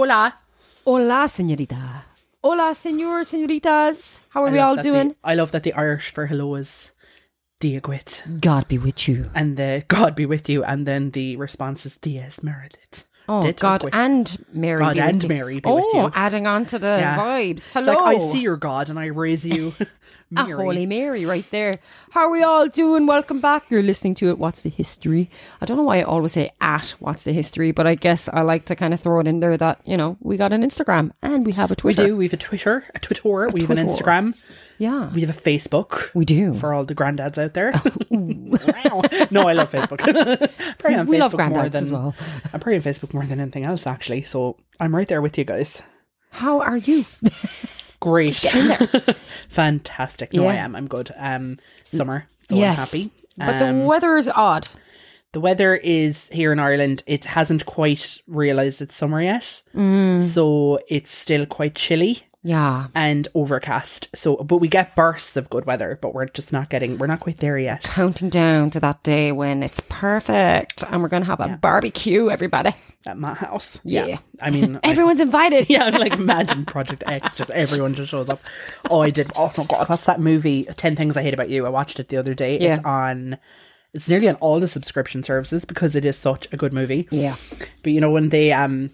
Hola. Hola, señorita. Hola, senor, senoritas. How are I we all doing? The, I love that the Irish for hello is Dia dhuit. God be with you. And the God be with you. And then the response is Diaz Meredith. Oh, God and Mary. God and with. Mary oh, adding on to the Yeah. vibes. It's Hello. like, I see your God and I raise you. A Holy Mary right there. How are we all doing? Welcome back. You're listening to it. What's the history? I don't know why I always say at what's the history, but I guess I like to kind of throw it in there that, you know, we got an Instagram and we have a We Twitter. do. We have a Twitter, a Twitter. we have an Instagram. Yeah. We have a Facebook. We do. For all the granddads out there. Wow. no, I love Facebook. probably on We Facebook love more than as well. I'm probably on Facebook more than anything else actually. So I'm right there with you guys. How are you? Great. get in there. Fantastic. No, I am. I'm good. Um summer. So yes. I'm happy. But Um, the weather is odd. the weather is here in Ireland. It hasn't quite realised it's summer yet. Mm. So it's still quite chilly Yeah. and overcast. So but we get bursts of good weather, but we're just not getting we're not quite there yet. Counting down to that day when it's perfect and we're going to have a barbecue, everybody. At my house. Yeah. I mean I- Everyone's invited. Yeah, I'm like imagine Project X, just everyone just shows up. Oh, I did. Oh my god, what's that movie? Ten Things I Hate About You. I watched it the other day. It's Yeah. on. It's nearly on all the subscription services because it is such a good movie. Yeah. But you know when they um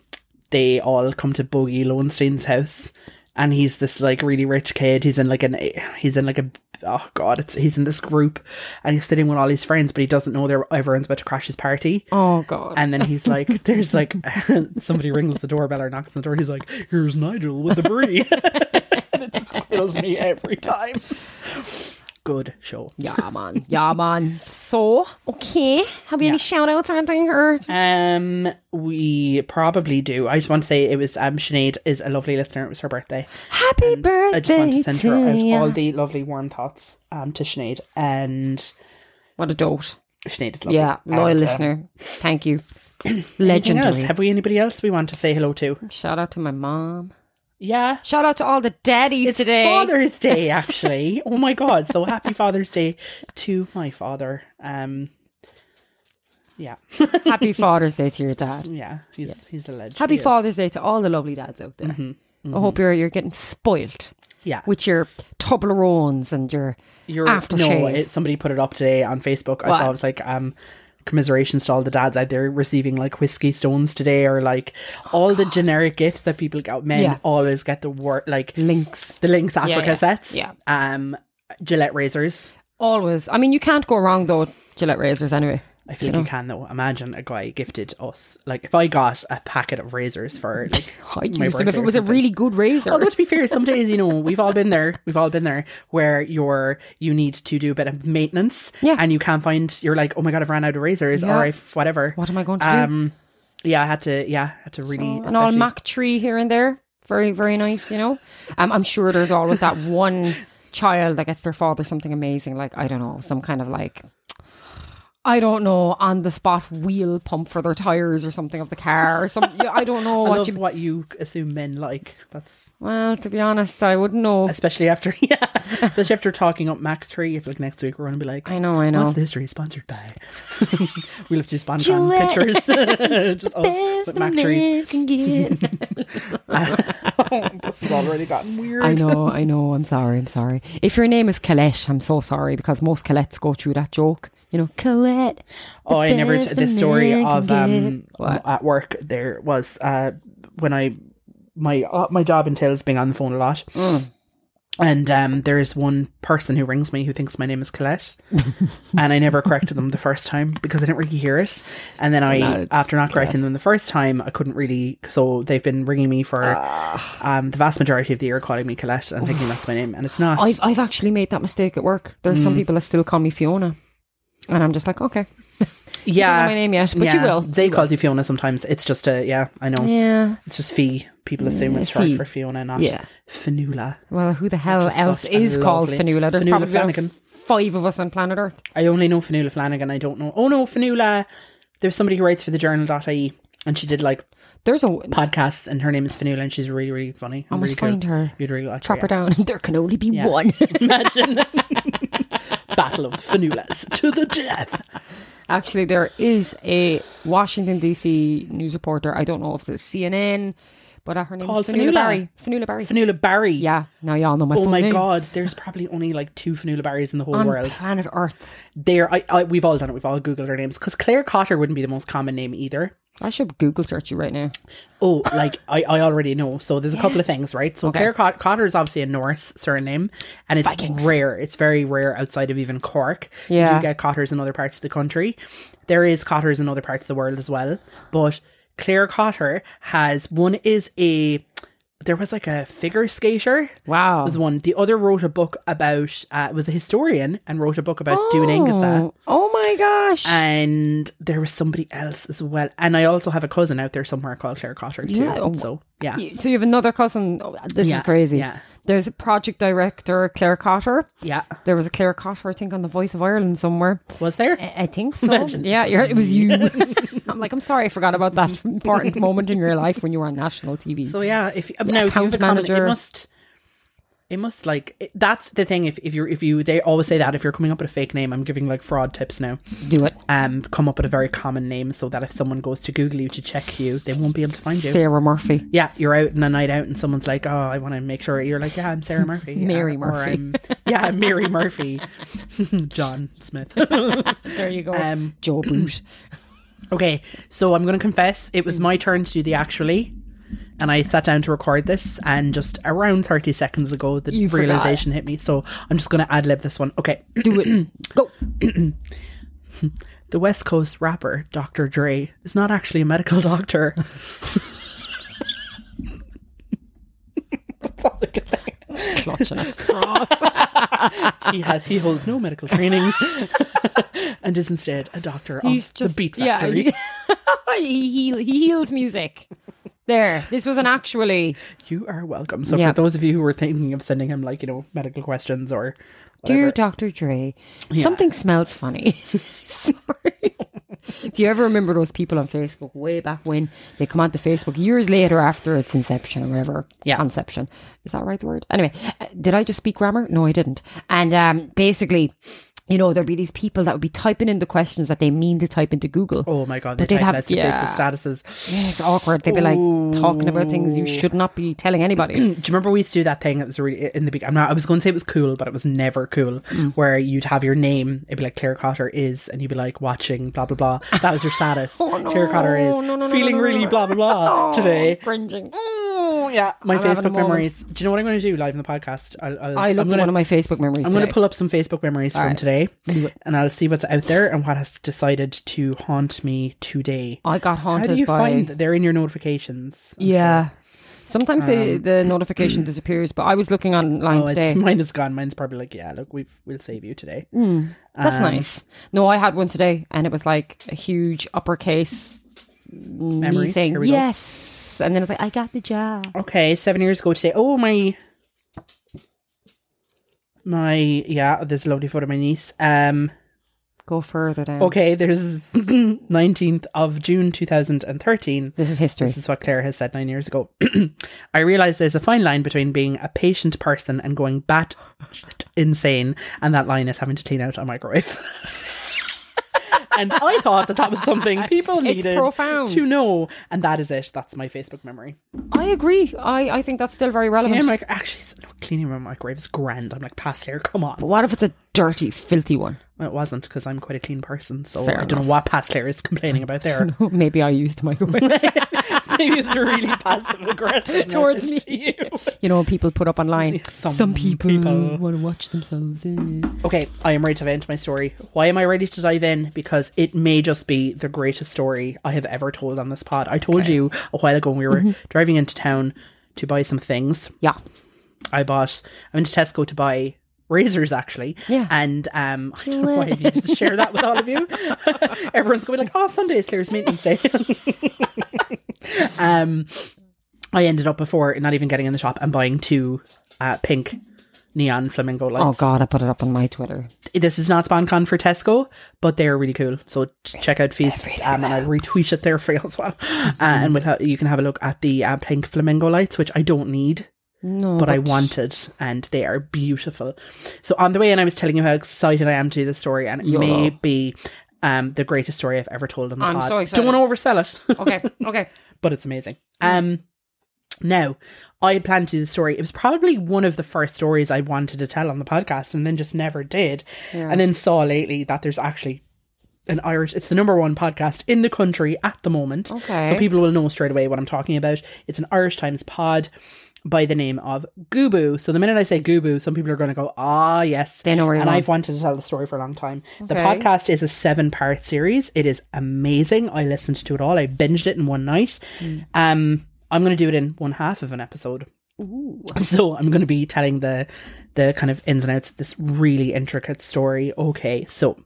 they all come to Bogey Lowenstein's house, and he's this like really rich kid. He's in like an he's in like a oh god, it's he's in this group, and he's sitting with all his friends, but he doesn't know they're everyone's about to crash his party. Oh, God. And then he's like, there's like, somebody rings the doorbell or knocks on the door. He's like, here's Nigel with the brie. and it just kills me every time. Good show. yeah, man. Yeah, man. So, okay. Have you Yeah. any shout outs or anything? Or Um, we probably do. I just want to say it was um Sinead is a lovely listener. It was her birthday. happy birthday I just want to send her out ya. all the lovely warm thoughts um to Sinead and What a dote. Sinead is lovely. Yeah, loyal And, uh, listener. Thank you. anything else? Legendary. Have we anybody else we want to say hello to? Shout out to my mom. Yeah. Shout out to all the daddies It's today. Father's Day, actually. oh my god! So happy Father's Day to my father. Um, yeah, Happy Father's Day to your dad. yeah, he's he's a legend. Happy Father's Day to all the lovely dads out there. I hope you're you're getting spoilt Yeah, with your Toblerones and your you're aftershave. no. It, somebody put it up today on Facebook. I saw it was like um. Commiserations to all the dads out there receiving like whiskey stones today, or like all the generic gifts that people get. Men Oh, Yeah. always get the wor- like links. the links Africa yeah. sets. Yeah. Um, Gillette razors. Always. I mean, you can't go wrong though. Gillette razors anyway. I feel like you know? can though. Imagine a guy gifted us like if I got a packet of razors for like I my used them if it was a really good razor. Although to be fair, some days you know we've all been there. We've all been there where you're you need to do a bit of maintenance, Yeah. and you can't find. You're like, oh my god, I've ran out of razors, Yeah. or if whatever. what am I going to do? Um, yeah, I had to. Yeah, I had to really. So, an all Mach3 here and there. Very, very nice, you know. Um, I'm sure there's always that one child that gets their father something amazing, like I don't know, some kind of like I don't know, on the spot wheel pump for their tires or something of the car or something. I don't know I what love you. what you assume men like. That's Well, to be honest, I wouldn't know. especially after yeah, especially after talking up Mach3. If like next week we're gonna be like, I know, I know. What's the history? Sponsored by. we'll have to do SponCon Gillette. pictures. Just us with Mach3s. can get. this has already gotten weird. I know, I know. I'm sorry, I'm sorry. If your name is Colette, I'm so sorry because most Colettes go through that joke. You know, Colette. Oh, I never. T- the story of um. What? at work there was uh when I my uh, my job entails being on the phone a lot. Mm. And um, there is one person who rings me who thinks my name is Colette, and I never corrected them the first time because I didn't really hear it. And then now I, after not correcting them the first time, I couldn't really. So they've been ringing me for Ah. um, the vast majority of the year, calling me Colette and thinking that's my name, and it's not. I've I've actually made that mistake at work. There's Mm. some people that still call me Fiona, and I'm just like, okay, yeah, know my name yet, but you will. They You called you Fiona sometimes. It's just a yeah. I know. Yeah. It's just Fee. People assume Yeah, it's short for Fiona, not Yeah. Finula. Well, who the hell else is called Fanula? There's Fionnuala probably Flanagan. five of us on planet Earth. I only know Finula Flanagan. I don't know. Oh no, Finula. There's somebody who writes for the journal.ie and she did like There's a. podcast and her name is Finula and she's really, really funny. I must really cool. find her. You'd really like Trap her. her down. There can only be Yeah. one. Imagine. Battle of the Finulas to the death. Actually, there is a Washington D.C. news reporter. I don't know if it's CNN, but uh, her name Called is Fanula Barry. Fanula Barry. Fanula Barry. yeah, now y'all know my Oh my name. god, there's probably only like two Fanula Barrys in the whole On world. planet Earth. There, I, I, we've all done it. We've all googled their names because Claire Cotter wouldn't be the most common name either. I should Google search you right now. Oh, like I, I already know. So there's a couple of things, right? So Okay. Claire Cot- Cotter is obviously a Norse surname, and it's Vikings. rare. It's very rare outside of even Cork. you Yeah. do get Cotters in other parts of the country. There is Cotters in other parts of the world as well, but Claire Cotter has one is a. There was like a figure skater. Wow. Was one. The other wrote a book about. Uh, was a historian and wrote a book about doing Oh, oh my gosh. and there was somebody else as well. And I also have a cousin out there somewhere called Claire Cotter too. Yeah, So yeah, so you have another cousin. Oh, this Yeah, is crazy. yeah. There's a project director, Claire Cotter. yeah. There was a Claire Cotter, I think, on the Voice of Ireland somewhere. Was there? I I think so. Imagine. Yeah, you're, it was you. I'm like, I'm sorry, I forgot about that important moment in your life when you were on national TV. So yeah, if uh, now if you have a comment, it manager. must. It must like it, that's the thing. If if you're if you they always say that if you're coming up with a fake name, I'm giving like fraud tips now. Do it. Um, come up with a very common name so that if someone goes to Google you to check you, they won't be able to find you. Sarah Murphy. Yeah, you're out on a night out and someone's like, "Oh, I want to make sure." You're like, "Yeah, I'm Sarah Murphy." Mary Uh, or Murphy. I'm- yeah, I'm Mary Murphy. John Smith. There you go. um, Joe Boot. Okay, so I'm going to confess it was my turn to do the actually, and I sat down to record this, and just around 30 seconds ago, the You forgot. realization hit me. So I'm just going to ad lib this one. Okay, Do it. Go. the West Coast rapper Dr. Dre is not actually a medical doctor. That's all I can think. Clutching at straws. He has he holds no medical training, and is instead a doctor He's of just the Beat yeah, Factory. he, he, he heals music. There. This was an actually. You are welcome. So Yeah. for those of you who were thinking of sending him like you know medical questions or Dear Dr. Dre, something smells funny. Sorry. Do you ever remember those people on Facebook way back when they come onto Facebook years later after its inception or whatever? Yeah. Conception. Is that right the word? Anyway, uh, did I just speak grammar? No, I didn't. And um, basically, you know, there'd be these people that would be typing in the questions that they mean to type into Google. oh my god, But they they'd have- to yeah. Facebook statuses. Yeah, it's awkward. They'd be like talking about things you should not be telling anybody. Do you remember we used to do that thing? It was really in the beginning. I'm not. I was going to say it was cool, but it was never cool. Mm. Where you'd have your name, it'd be like Claire Cotter is, and you'd be like watching blah blah blah. That was your status. Oh, no. Claire Cotter is No, no, no, feeling really blah blah blah today. Cringing. Oh yeah, my I'm having a Facebook moment. memories. Do you know what I'm going to do live in the podcast? I'll, I'll, I I'm at one of my Facebook memories. I'm going today. to pull up some Facebook memories from today, and I'll see what's out there and what has decided to haunt me today. I got How haunted do you by. find that they're in your notifications? I'm Yeah. Sometimes the, the Um, notification disappears, but I was looking online Oh, today. it's, mine is gone. Mine's probably like, yeah, look, we've we'll save you today. That's Um, nice. No, I had one today, and it was like a huge uppercase me Memories? saying Here we go. yes, and then it's like I got the job. Okay, seven years ago today. Oh my, my yeah. There's a lovely photo of my niece. Um. Go further down. Okay, there's 19th of June 2013. This is history. This is what Claire has said nine years ago. I realize there's a fine line between being a patient person and going bat insane, and that line is having to clean out a microwave. and I thought that that was something people needed to know, and that is it. That's my Facebook memory. I agree. I, I think that's still very relevant. Yeah, I'm like, actually, no, cleaning my microwave is grand. I'm like, past here, come on. but what if it's a dirty, filthy one? Well, it wasn't because I'm quite a clean person, so Fair I don't know what past Claire is complaining about there. Maybe I used the microwave. Maybe it's really passive aggressive Towards me. to you. you know, people put up online. Some Some, people, people. want to watch themselves. eh. Okay, I am ready to into my story. Why am I ready to dive in? Because it may just be the greatest story I have ever told on this pod. I told you a while ago when we were Mm-hmm. driving into town to buy some things. Yeah. I bought, I went to Tesco to buy razors actually. Yeah. And um, I don't know why I needed to share that with all of you. Everyone's going to be like, oh, Sunday is Claire's maintenance day. um, I ended up before not even getting in the shop and buying two uh, pink neon flamingo lights. Oh God, I put it up on my Twitter. This is not SponCon for Tesco, but they are really cool. So check out Feast, um, and I'll retweet it there for you as well. Uh, and we'll ha- you can have a look at the uh, pink flamingo lights, which I don't need, No, but I wanted, and they are beautiful. So on the way in, I was telling you how excited I am to do this story, and it YOLO. may be um, the greatest story I've ever told on the I'm pod. so excited. Don't want to oversell it, Okay, okay. but it's amazing. Um, Now, I had planned to do the story. It was probably one of the first stories I wanted to tell on the podcast and then just never did. And then saw lately that there's actually an Irish, it's the number one podcast in the country at the moment. Okay. So people will know straight away what I'm talking about. It's an Irish Times pod by the name of GUBU. So the minute I say GUBU, some people are going to go, ah, yes. They know where And. I've wanted to tell the story for a long time. The podcast is a seven part series. It is amazing. I listened to it all. I binged it in one night. Hmm. Um, I'm going to do it in one half of an episode. Ooh. So I'm going to be telling the the kind of ins and outs of this really intricate story. Okay, so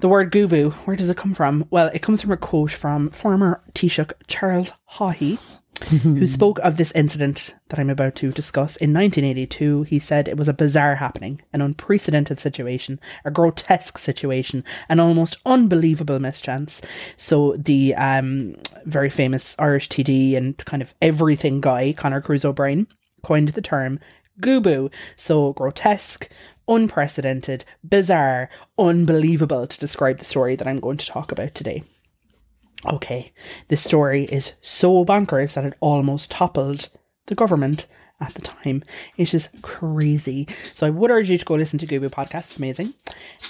the word GUBU, where does it come from? Well, it comes from a quote from former Taoiseach Charles Haughey, who spoke of this incident that I'm about to discuss. In 1982, he said it was a bizarre happening, an unprecedented situation, a grotesque situation, an almost unbelievable mischance. So the um, very famous Irish TD and kind of everything guy, Conor Cruise O'Brien, coined the term GUBU. So grotesque, unprecedented, bizarre, unbelievable to describe the story that I'm going to talk about today. Okay, this story is so bonkers that it almost toppled the government at the time. It is crazy. So I would urge you to go listen to GUBU podcast. It's amazing.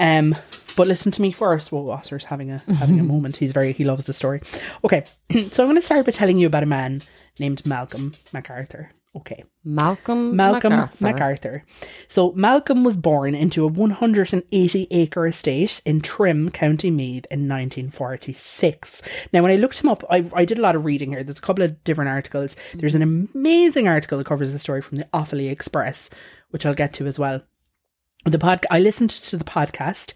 Um, but listen to me first. Well, Wasser's having a having a moment. He's very he loves the story. Okay, so I'm going to start by telling you about a man named Malcolm MacArthur. Okay. Malcolm Malcolm MacArthur. MacArthur. So Malcolm was born into a 180 acre estate in Trim, County Meath in 1946. Now, when I looked him up, I, I did a lot of reading here. There's a couple of different articles. There's an amazing article that covers the story from the Offaly Express, which I'll get to as well. The pod, I listened to the podcast.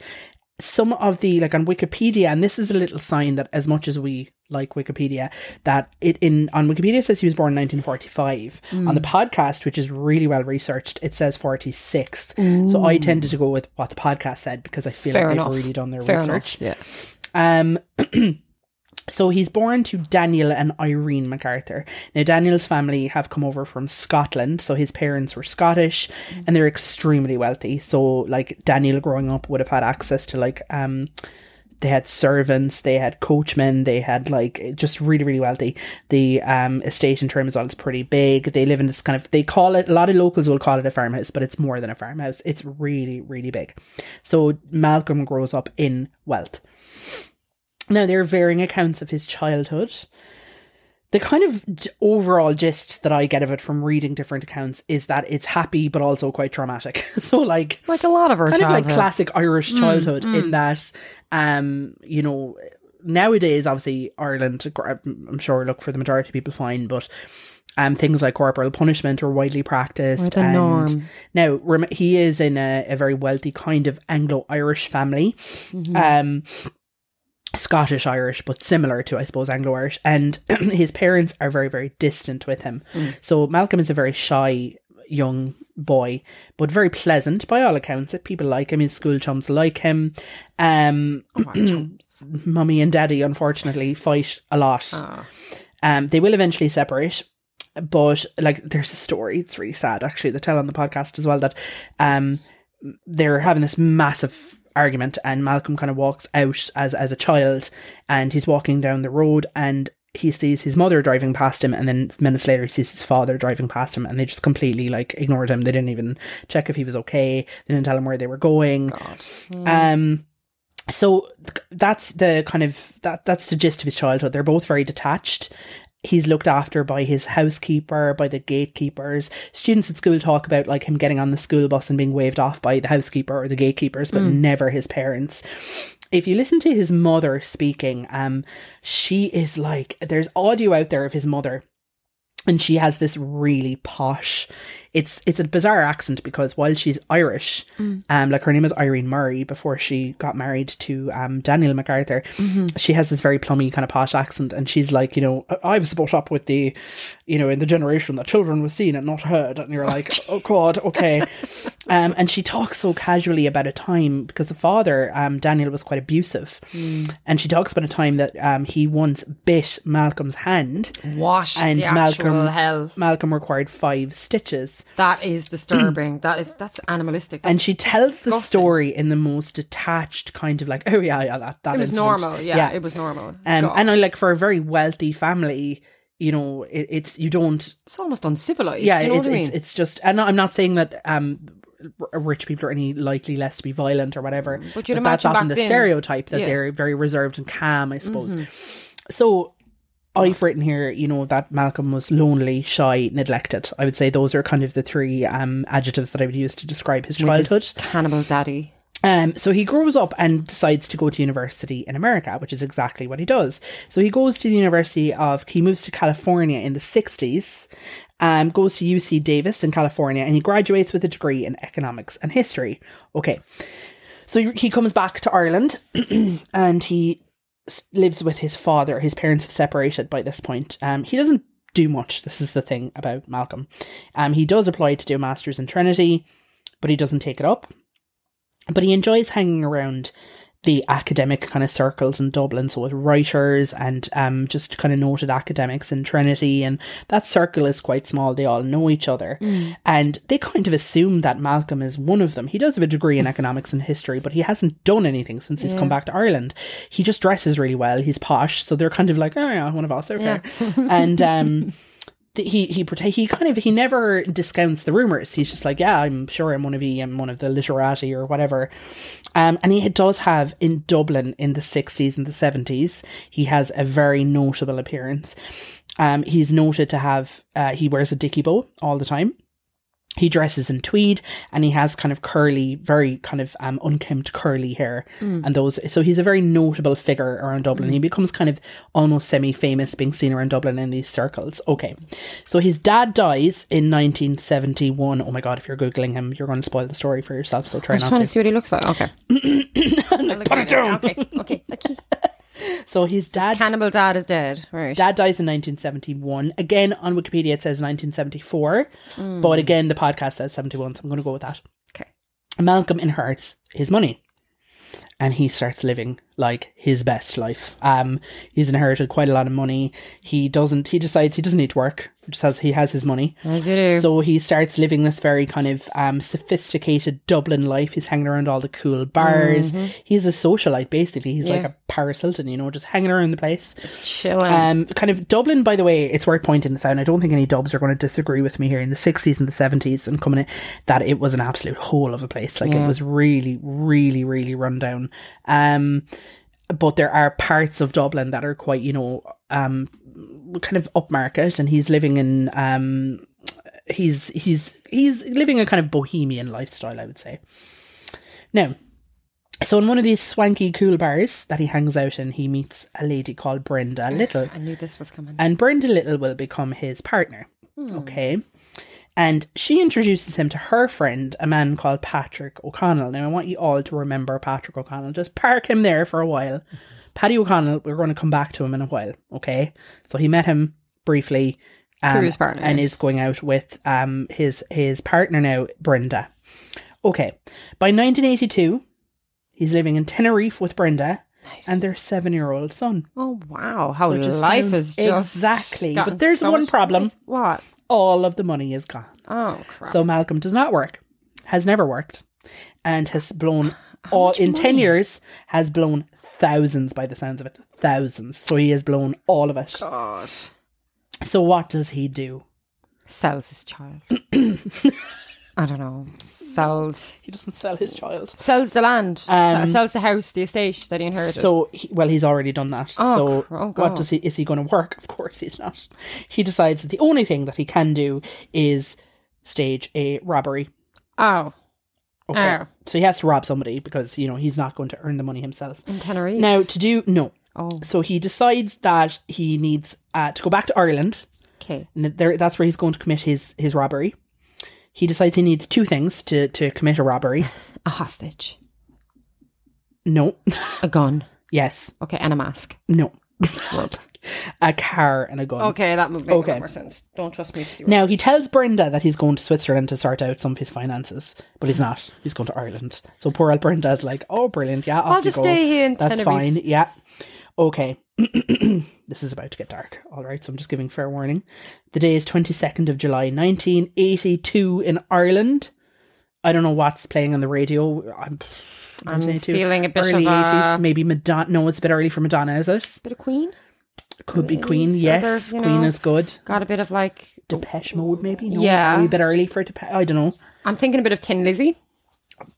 Some of the like on Wikipedia, and this is a little sign that as much as we like Wikipedia, that it in on Wikipedia says he was born in 1945. On the podcast, which is really well researched, it says 46. So I tended to go with what the podcast said because I feel Fair like enough. they've really done their Fair research. enough. Yeah. Um, so he's born to Daniel and Irene MacArthur. Now, Daniel's family have come over from Scotland, so his parents were Scottish and they're extremely wealthy. So, like, Daniel growing up would have had access to, like, um, they had servants, they had coachmen, they had like just really, really wealthy. The um estate in Trim is pretty big. They live in this kind of they call it a lot of locals will call it a farmhouse, but it's more than a farmhouse. It's really, really big. So Malcolm grows up in wealth. Now there are varying accounts of his childhood. The kind of overall gist that I get of it from reading different accounts is that it's happy but also quite traumatic. so like Like a lot of our kind of like classic Irish childhood in that, um, you know, nowadays obviously Ireland, I'm sure, look for the majority of people fine, but um, things like corporal punishment are widely practiced. The and norm. Now he is in a, a very wealthy kind of Anglo-Irish family. Mm-hmm. Um. Scottish Irish, but similar to, I suppose, Anglo Irish. And his parents are very, very distant with him. Mm. So Malcolm is a very shy young boy, but very pleasant by all accounts. People like him, his school chums like him. Um, mummy and daddy, unfortunately, fight a lot. Ah. Um, they will eventually separate. But like, there's a story. It's really sad, actually. They tell on the podcast as well that um, they're having this massive argument, and Malcolm kind of walks out as as a child, and he's walking down the road, and he sees his mother driving past him, and then minutes later he sees his father driving past him, and they just completely like ignored him. They didn't even check if he was okay. They didn't tell him where they were going. God. Um, so that's the kind of that that's the gist of his childhood. They're both very detached. He's looked after by his housekeeper, by the gatekeepers. Students at school talk about like him getting on the school bus and being waved off by the housekeeper or the gatekeepers, but never his parents. If you listen to his mother speaking, um, she is like there's audio out there of his mother and she has this really posh it's it's a bizarre accent because while she's Irish, um, like her name is Irene Murray before she got married to um Daniel MacArthur, she has this very plummy kind of posh accent, and she's like, you know, I was brought up with the, you know, in the generation that children were seen and not heard, and you're like, oh god, okay, um, and she talks so casually about a time because the father, um, Daniel was quite abusive, and she talks about a time that um he once bit Malcolm's hand, Wash and Malcolm hell. Malcolm required five stitches. That is disturbing. that is that's animalistic. and she that's tells the story in the most detached kind of like, oh yeah, yeah, that that It was incident. normal. Yeah, yeah, it was normal. Um, and I like for a very wealthy family, you know, it, it's you don't. It's almost uncivilized. Yeah, you know it's, what I mean? it's it's just. And I'm not saying that um rich people are any likely less to be violent or whatever. But you'd that's imagine often the then- stereotype that Yeah. Mm-hmm. they're very reserved and calm. I suppose. So. I've written here, you know, that Malcolm was lonely, shy, neglected. I would say those are kind of the three um, adjectives that I would use to describe his childhood. this cannibal daddy. Um, so he grows up and decides to go to university in America, which is exactly what he does. So he goes to the University of, he moves to California in the 60s, um, goes to UC Davis in California, and he graduates with a degree in economics and history. Okay. So he comes back to Ireland and he lives with his father. His parents have separated by this point. Um, he doesn't do much. This is the thing about Malcolm. Um, he does apply to do a master's in Trinity, but he doesn't take it up but he enjoys hanging around the academic kind of circles in Dublin, so with writers and um, just kind of noted academics in Trinity, and that circle is quite small. They all know each other, and they kind of assume that Malcolm is one of them. He does have a degree in economics and history, but he hasn't done anything since he's come back to Ireland. He just dresses really well. He's posh, so they're kind of like, oh yeah, one of us, okay, and um. he he he kind of he never discounts the rumors. He's just like, yeah, I'm sure I'm one of you. I'm one of the literati or whatever. Um, and he does have in Dublin in the 60s and the 70s. He has a very notable appearance. Um, he's noted to have uh, he wears a dicky bow all the time. He dresses in tweed and he has kind of curly, very kind of um, unkempt curly hair. And those, so he's a very notable figure around Dublin. He becomes kind of almost semi famous being seen around Dublin in these circles. Okay. So his dad dies in 1971. Oh my God, if you're Googling him, you're going to spoil the story for yourself. So try I'm just not trying to. to see what he looks like. Okay. Put it down. Okay. Okay. okay. So his dad Cannibal dad is dead. Right. Dad dies in 1971. Again, on Wikipedia it says 1974, mm. but again, the podcast says 71, so I'm going to go with that. Okay. Malcolm inherits his money and he starts living like his best life. Um, he's inherited quite a lot of money. He doesn't, he decides he doesn't need to work, just has, he has his money. As you do. So he starts living this very kind of um, sophisticated Dublin life. He's hanging around all the cool bars. He's a socialite, basically. He's like a Paris Hilton, you know, just hanging around the place. Chilling. Um, kind of Dublin, by the way, it's worth pointing this out. I don't think any Dubs are going to disagree with me here. In the sixties and the seventies, and coming in, that it was an absolute hole of a place. Like it was really, really, really run down. Um, but there are parts of Dublin that are quite, you know, um, kind of upmarket, and he's living in um, he's he's he's living a kind of bohemian lifestyle, I would say. Now, so in one of these swanky cool bars that he hangs out in, he meets a lady called Brenda Little. I knew this was coming. And Brenda Little will become his partner. Okay. And she introduces him to her friend, a man called Patrick O'Connell. Now, I want you all to remember Patrick O'Connell. Just park him there for a while. Paddy O'Connell, we're going to come back to him in a while. Okay. So he met him briefly. Um, Cruise partner. And is going out with um his his partner now, Brenda. Okay. By 1982, he's living in Tenerife with Brenda and their seven year old son. oh wow, how So life is just Exactly. But there's so one problem. What? All of the money is gone. Oh crap. So Malcolm does not work, has never worked, and has blown all in ten years has blown thousands by the sounds of it. Thousands. So he has blown all of it. God. So what does he do? Sells his child. I don't know. Sells He doesn't sell his child. sells the land. Um, sells the house, the estate that he inherited. So, he, well, he's already done that. Oh, so, oh, what does he? Is he going to work? Of course, he's not. He decides that the only thing that he can do is stage a robbery. oh, Okay, Oh. so he has to rob somebody because you know he's not going to earn the money himself. in Tenerife. Now, to do no, Oh, so he decides that he needs uh, to go back to Ireland. okay. And there, that's where he's going to commit his his robbery. He decides he needs two things to to commit a robbery. A hostage, No, a gun. yes, Okay, and a mask. no, Good. a car and a gun. Okay, that would make Okay. more sense. Don't trust me to do Now he tells Brenda that he's going to Switzerland to sort out some of his finances, but he's not. He's going to Ireland. So poor old Brenda is like, "Oh, brilliant! Yeah, off I'll you just go. stay here in That's Tenerife." fine. Yeah, okay." this is about to get dark. All right, so I'm just giving fair warning. The day is 22nd of July, 1982, in Ireland. I don't know what's playing on the radio. I'm, I'm feeling a bit early of a- 80s, maybe Madonna. No, it's a bit early for Madonna, is it? Bit of Queen. Could be Queen. Yes, Queen know, is good. Got a bit of like. Depeche Mode, maybe. No, Yeah. a bit early for Depeche. I don't know. I'm thinking a bit of Thin Lizzy.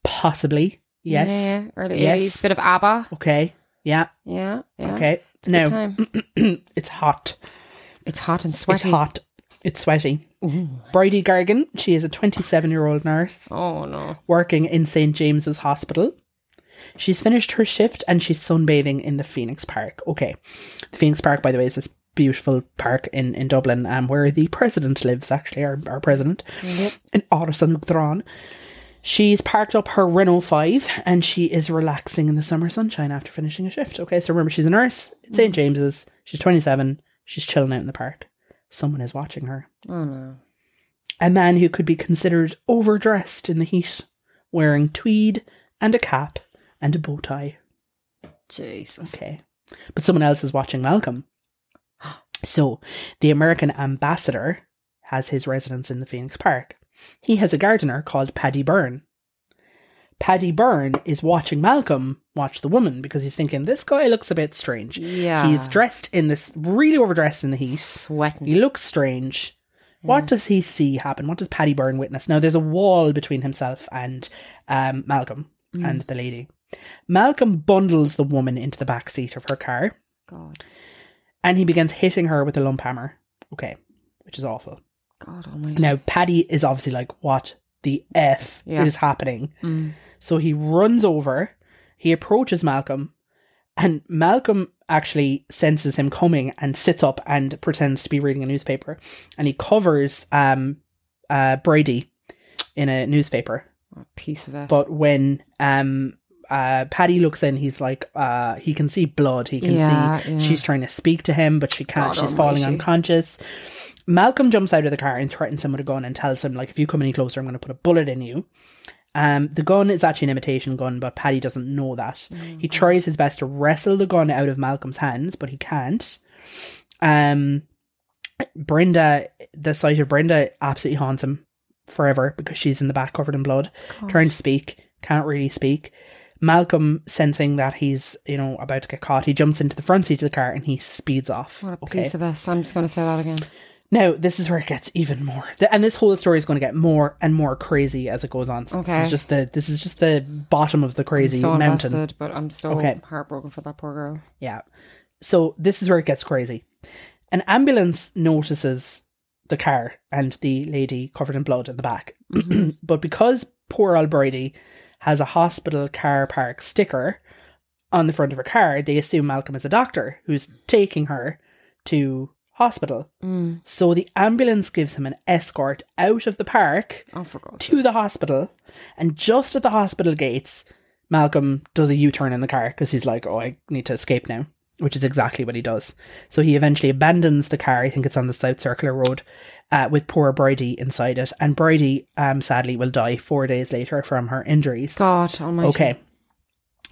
Possibly. Yes. Yeah, early Yes. 80s. Bit of ABBA. Okay. Yeah. Yeah. yeah. Okay. Now time. it's hot. It's hot and sweaty. It's hot. It's sweaty. Bridie Gargan. She is a 27 year old nurse Oh no. working in St James's Hospital. She's finished her shift and she's sunbathing in the Phoenix Park. Okay. The Phoenix Park, by the way, is this beautiful park in, in Dublin um, where the president lives, actually, our, our president, in Orson She's parked up her Renault 5 and she is relaxing in the summer sunshine after finishing a shift. Okay, so remember, she's a nurse at St. Mm. James's. She's 27. She's chilling out in the park. Someone is watching her. Oh no. A man who could be considered overdressed in the heat, wearing tweed and a cap and a bow tie. Jesus. Okay. But someone else is watching Malcolm. So, the American ambassador has his residence in the Phoenix Park. He has a gardener called Paddy Byrne. Paddy Byrne is watching Malcolm watch the woman because he's thinking, this guy looks a bit strange. Yeah. He's dressed in this, really overdressed in the heat. sweating. He looks strange. What does he see happen? What does Paddy Byrne witness? Now, there's a wall between himself and um, Malcolm and the lady. Malcolm bundles the woman into the back seat of her car God. and he begins hitting her with a lump hammer. Okay, which is awful. God almighty. Now, Paddy is obviously like, what the F Yeah. is happening? Mm. So he runs over, he approaches Malcolm, and Malcolm actually senses him coming and sits up and pretends to be reading a newspaper. And he covers um, uh, Bridie in a newspaper. A piece of it. But when um, uh, Paddy looks in, he's like, uh, he can see blood. He can Yeah, see yeah. she's trying to speak to him, but she can't. God she's falling unconscious. Malcolm jumps out of the car and threatens him with a gun and tells him, like, if you come any closer, I'm going to put a bullet in you. Um, the gun is actually an imitation gun, but Paddy doesn't know that. He tries his best to wrestle the gun out of Malcolm's hands, but he can't. Um, Brenda, the sight of Brenda absolutely haunts him forever because she's in the back covered in blood, trying to speak, can't really speak. Malcolm, sensing that he's, you know, about to get caught, he jumps into the front seat of the car and he speeds off. what a okay. piece of it. I'm just going to say that again. Now, this is where it gets even more. And this whole story is going to get more and more crazy as it goes on. So This Okay. is just the this is just the bottom of the crazy so mountain. invested, but I'm so Okay. heartbroken for that poor girl. Yeah. So this is where it gets crazy. An ambulance notices the car and the lady covered in blood in the back. but because poor old Bridie has a hospital car park sticker on the front of her car, they assume Malcolm is a doctor who's taking her to hospital. Mm. So the ambulance gives him an escort out of the park Oh, to the hospital. And just at the hospital gates, Malcolm does a U turn in the car because he's like, oh, I need to escape now, which is exactly what he does. So he eventually abandons the car. I think it's on the South Circular Road uh, with poor Bridie inside it. And Bridie, um, sadly, will die four days later from her injuries. God almighty. Okay.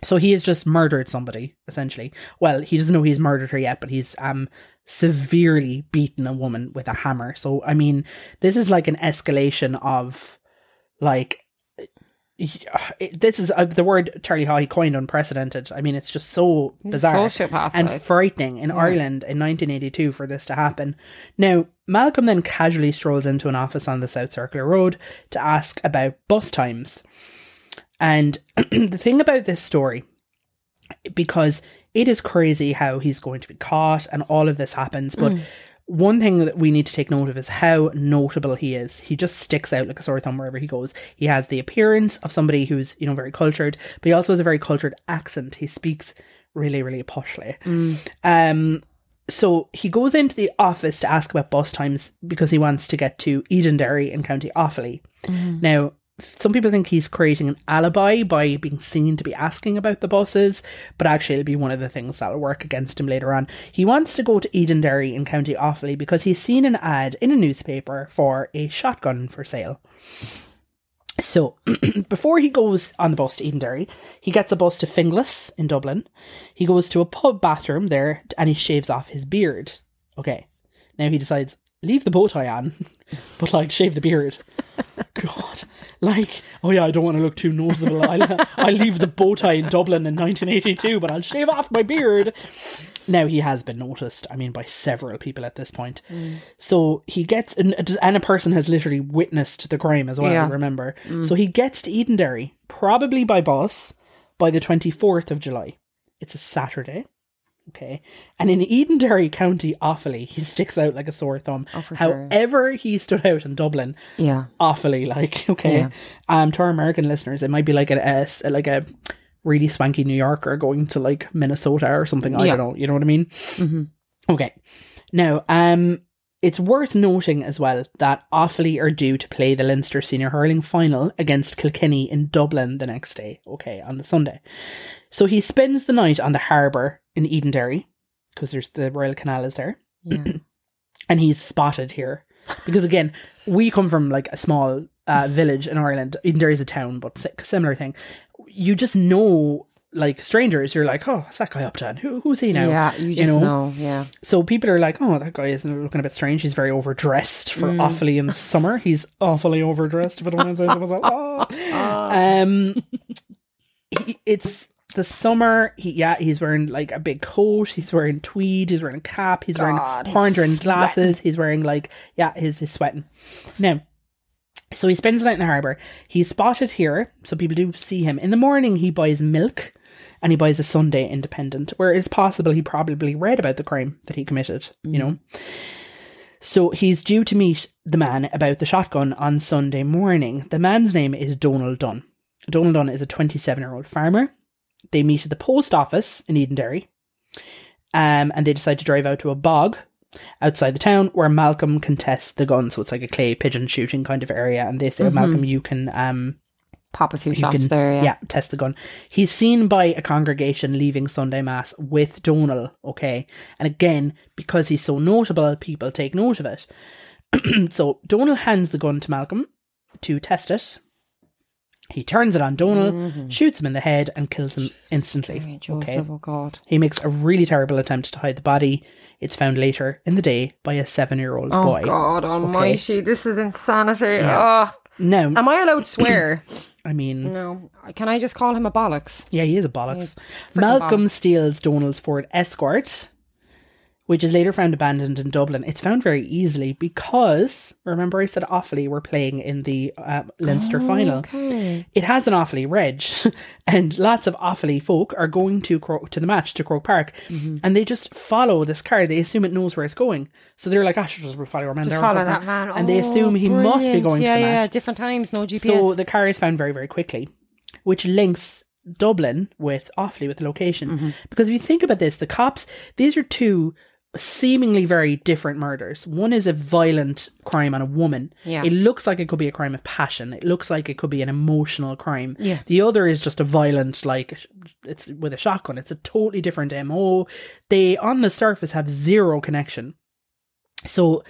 So he has just murdered somebody, essentially. Well, he doesn't know he's murdered her yet, but he's um severely beaten a woman with a hammer. So I mean, this is like an escalation of like it- this is uh, the word Charlie Haughey coined unprecedented. I mean, it's just so bizarre and frightening in Ireland in 1982 for this to happen. Now, Malcolm then casually strolls into an office on the South Circular Road to ask about bus times. And the thing about this story, because it is crazy how he's going to be caught and all of this happens, but mm. one thing that we need to take note of is how notable he is. He just sticks out like a sore thumb wherever he goes. He has the appearance of somebody who's, you know, very cultured, but he also has a very cultured accent. He speaks really, really poshly. Mm. Um, so he goes into the office to ask about bus times because he wants to get to Edenderry in County Offaly. Mm-hmm. Now, some people think he's creating an alibi by being seen to be asking about the buses, but actually it'll be one of the things that'll work against him later on. He wants to go to Edenderry in County Offaly because he's seen an ad in a newspaper for a shotgun for sale. So, before he goes on the bus to Edenderry, he gets a bus to Finglas in Dublin. He goes to a pub bathroom there and he shaves off his beard. Okay. Now he decides, leave the bow tie on, but like shave the beard. God, like, oh yeah, I don't want to look too noticeable. I'll, uh, I'll leave the bow tie in Dublin in 1982, but I'll shave off my beard. Now he has been noticed. I mean, by several people at this point. Mm. So he gets, and, uh, and a person has literally witnessed the crime as well. Yeah. Remember, mm. so he gets to Edenderry probably by bus by the 24th of July. It's a Saturday. Okay. And in Edenderry County, Offaly, he sticks out like a sore thumb. Oh, for sure. However, he stood out in Dublin, Yeah. awfully like okay Yeah. um to our american listeners it might be like a, a s- like a really swanky new yorker going to like minnesota or something i Yeah. don't know you know what i mean hmm okay now um it's worth noting as well that Offaly are due to play the Leinster Senior Hurling Final against Kilkenny in Dublin the next day, okay, on the Sunday. So he spends the night on the harbour in Edenderry, because there's the Royal Canal is there Yeah. and he's spotted here because again we come from like a small uh, village in Ireland there is a town but similar thing you just know like strangers you're like oh what's that guy up to and who, who's he now yeah. You just know? Yeah. so people are like oh that guy is looking a bit strange he's very overdressed for Mm. Offaly in the summer he's awfully overdressed if I don't want to say myself. Oh. um he, it's the summer he yeah he's wearing like a big coat he's wearing tweed he's wearing a cap he's wearing God, he's horn rimmed glasses he's wearing like yeah he's, he's sweating now so he spends the night in the harbour he's spotted here so people do see him in the morning he buys milk and he buys a sunday independent where it's possible he probably read about the crime that he committed you mm. know so he's due to meet the man about the shotgun on Sunday morning. The man's name is Donal Dunne. Donald Dunn is a 27 year old farmer. They meet at the post office in Edenderry. Um, and they decide to drive out to a bog outside the town where Malcolm can test the gun. So it's like a clay pigeon shooting kind of area. And they say, Malcolm, you can um, Pop a few shots can there. Yeah. test the gun. He's seen by a congregation leaving Sunday Mass with Donal, okay? And again, because he's so notable, people take note of it. so Donal hands the gun to Malcolm to test it. He turns it on Donal, mm-hmm. shoots him in the head, and kills him instantly. Joseph, Okay. oh God. He makes a really terrible attempt to hide the body. It's found later in the day by a seven year old boy. Oh boy. God almighty, this is insanity. Oh. No, Am I allowed to swear? I mean, no. Can I just call him a bollocks? Yeah, he is a bollocks. Malcolm steals Donal's Ford Escort, which is later found abandoned in Dublin. It's found very easily because, remember I said Offaly were playing in the uh, Leinster final. Okay. It has an Offaly reg, and lots of Offaly folk are going to Cro- to the match to Croke Park, Mm-hmm. and they just follow this car. They assume it knows where it's going, so they're like, "Ah, sure, just follow our man." Just there, follow that Park." man. and they Oh, assume he must be going yeah, to the yeah, match. different times, no GPS. So the car is found very, very quickly, which links Dublin with Offaly with the location. Mm-hmm. Because if you think about this, the cops, these are two seemingly very different murders. One is a violent crime on a woman. Yeah. It looks like it could be a crime of passion. It looks like it could be an emotional crime. Yeah. The other is just a violent, like it's with a shotgun. It's a totally different MO. They on the surface have zero connection. So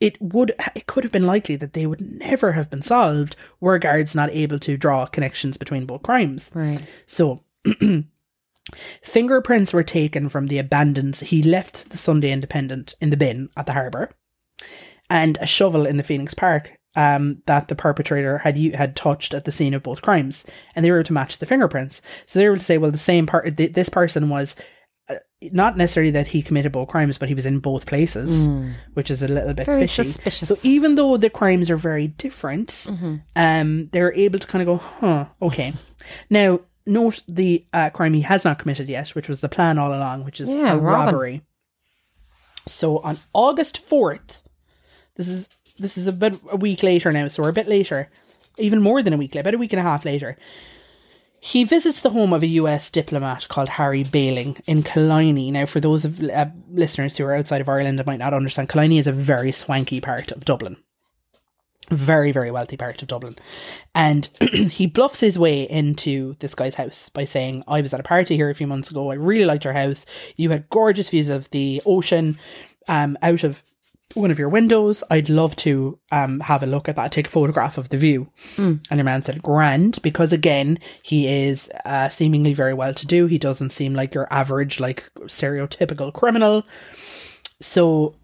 it would it could have been likely that they would never have been solved were guards not able to draw connections between both crimes. right. So fingerprints were taken from the abandoned he left the Sunday Independent in the bin at the harbour and a shovel in the Phoenix Park um, that the perpetrator had had touched at the scene of both crimes, and they were to match the fingerprints. So they were to say, well, the same part. Th- this person was uh, not necessarily that he committed both crimes, but he was in both places, which is a little bit Very fishy. suspicious. So even though the crimes are very different, um, they're able to kind of go, huh, okay. now note the uh, crime he has not committed yet, which was the plan all along, which is Yeah, a robbery. So on August fourth, this is this is a bit a week later now, so we're a bit later, even more than a week, later, about a week and a half later. He visits the home of a US diplomat called Harry Bieling in Killiney. Now, for those of uh, listeners who are outside of Ireland and might not understand, Killiney is a very swanky part of Dublin. Very, very wealthy part of Dublin. And he bluffs his way into this guy's house by saying, I was at a party here a few months ago. I really liked your house. You had gorgeous views of the ocean um, out of one of your windows. I'd love to um, have a look at that, take a photograph of the view. And your man said, grand, because again, he is uh, seemingly very well to do. He doesn't seem like your average, like stereotypical criminal. So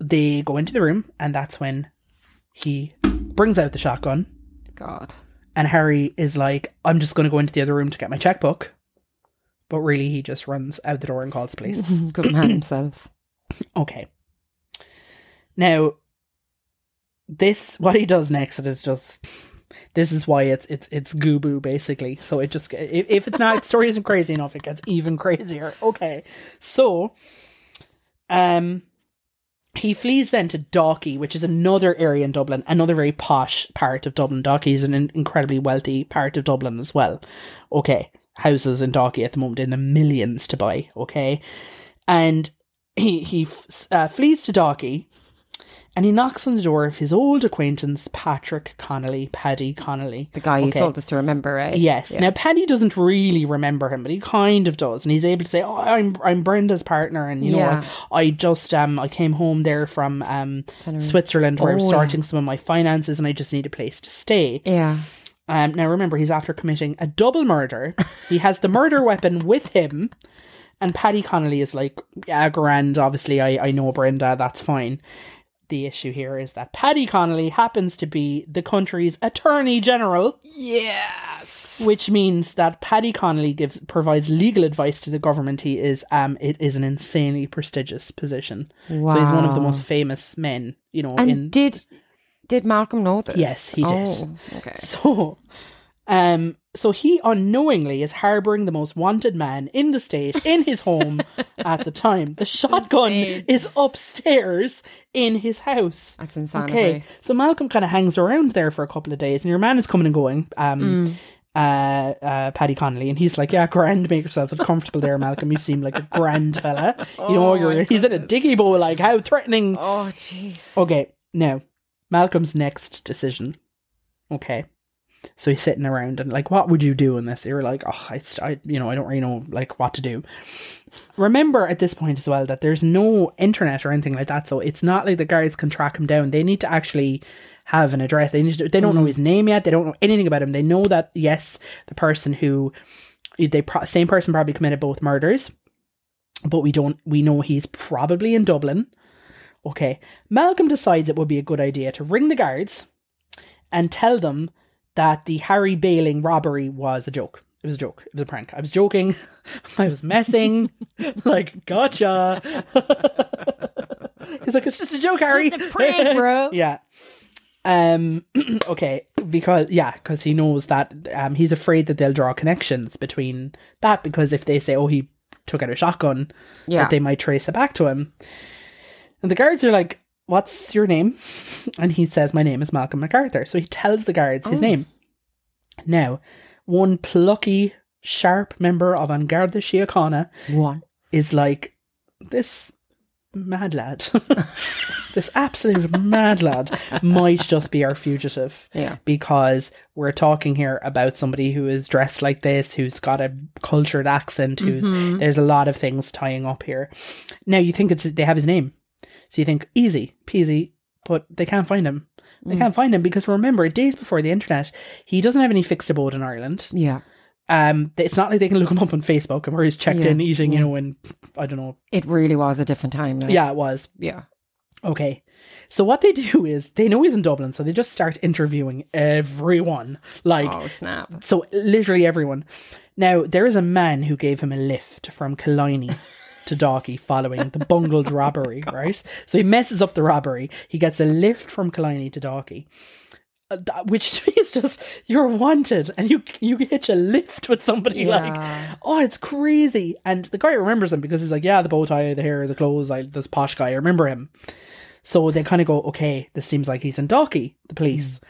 they go into the room, and that's when he brings out the shotgun God. And Harry is like, I'm just going to go into the other room to get my checkbook. But really, he just runs out the door and calls police. Good man himself. Okay. Now, this what he does next is just this is why it's it's it's GUBU basically. So it just if, if it's not story isn't crazy enough, it gets even crazier. Okay, so um. He flees then to Dalkey, which is another area in Dublin, another very posh part of Dublin. Dalkey is an in- incredibly wealthy part of Dublin as well. Okay, houses in Dalkey at the moment in the millions to buy. Okay, and he he f- uh, flees to Dalkey and he knocks on the door of his old acquaintance Patrick Connolly, Paddy Connolly. The guy you Okay. told us to remember, right? Yes. Yeah. Now Paddy doesn't really remember him, but he kind of does, and he's able to say, "Oh, I'm I'm Brenda's partner, and you know, I, I just um I came home there from um Tenerife. Switzerland where I'm Oh, yeah. starting some of my finances, and I just need a place to stay." Yeah. Um, now remember, he's after committing a double murder. he has the murder weapon with him, and Paddy Connolly is like, "Yeah, grand. Obviously, I I know Brenda. That's fine." The issue here is that Paddy Connolly happens to be the country's attorney general, Yes. which means that Paddy Connolly gives provides legal advice to the government. He is um it is an insanely prestigious position. Wow. So he's one of the most famous men, you know, And in did did Malcolm know this? Yes, he did. Oh, okay. So, um, so he unknowingly is harboring the most wanted man in the state in his home at the time. The shotgun insane. is upstairs in his house. That's insanity. Okay, so Malcolm kind of hangs around there for a couple of days, and your man is coming and going. Um, Mm. uh, uh, Paddy Connolly, and he's like, "Yeah, grand, make yourself comfortable there, Malcolm. You seem like a grand fella. You know, Oh, you're he's in a dickie bow. Like, how threatening." Oh, jeez. Okay, now Malcolm's next decision. Okay, so he's sitting around and like, what would you do in this? You're like, oh, I, st- I, you know, I don't really know like what to do. Remember at this point as well that there's no internet or anything like that, so it's not like the guards can track him down. They need to actually have an address. They need to, they don't know mm. his name yet. They don't know anything about him. They know that yes, the person who they pro- same person probably committed both murders, but we don't. We know he's probably in Dublin. Okay. Malcolm decides it would be a good idea to ring the guards and tell them that the Harry Bieling robbery was a joke. It was a joke. It was a prank. I was joking. I was messing. like, gotcha. He's like, it's just a joke, Harry. Just a prank, bro. yeah. Um. okay. Because yeah, because he knows that um he's afraid that they'll draw connections between that because if they say, oh, he took out a shotgun, Yeah. that they might trace it back to him. And the guards are like, What's your name? And he says, My name is Malcolm MacArthur. So he tells the guards his Oh. name. Now, one plucky, sharp member of An Garda Síochána is like, This mad lad, this absolute mad lad might just be our fugitive Yeah. because we're talking here about somebody who is dressed like this, who's got a cultured accent, who's Mm-hmm. there's a lot of things tying up here. Now you think it's they have his name, so you think easy peasy, but they can't find him. They Mm. can't find him because remember, days before the internet, he doesn't have any fixed abode in Ireland. Yeah. Um, it's not like they can look him up on Facebook and where he's checked Yeah, in eating, you know, and I don't know. It really was a different time. Like, Yeah, it was. Yeah. Okay. So what they do is they know he's in Dublin, so they just start interviewing everyone. Like Oh, snap. So literally everyone. Now there is a man who gave him a lift from Killiney to Dalkey following the bungled robbery, right? So he messes up the robbery. He gets a lift from Killiney to Dalkey. Uh, that- Which is just you're wanted and you you hitch a lift with somebody like oh it's crazy and the guy remembers him because he's like yeah the bow tie the hair the clothes like this posh guy I remember him so they kind of go okay this seems like he's in Dalkey the police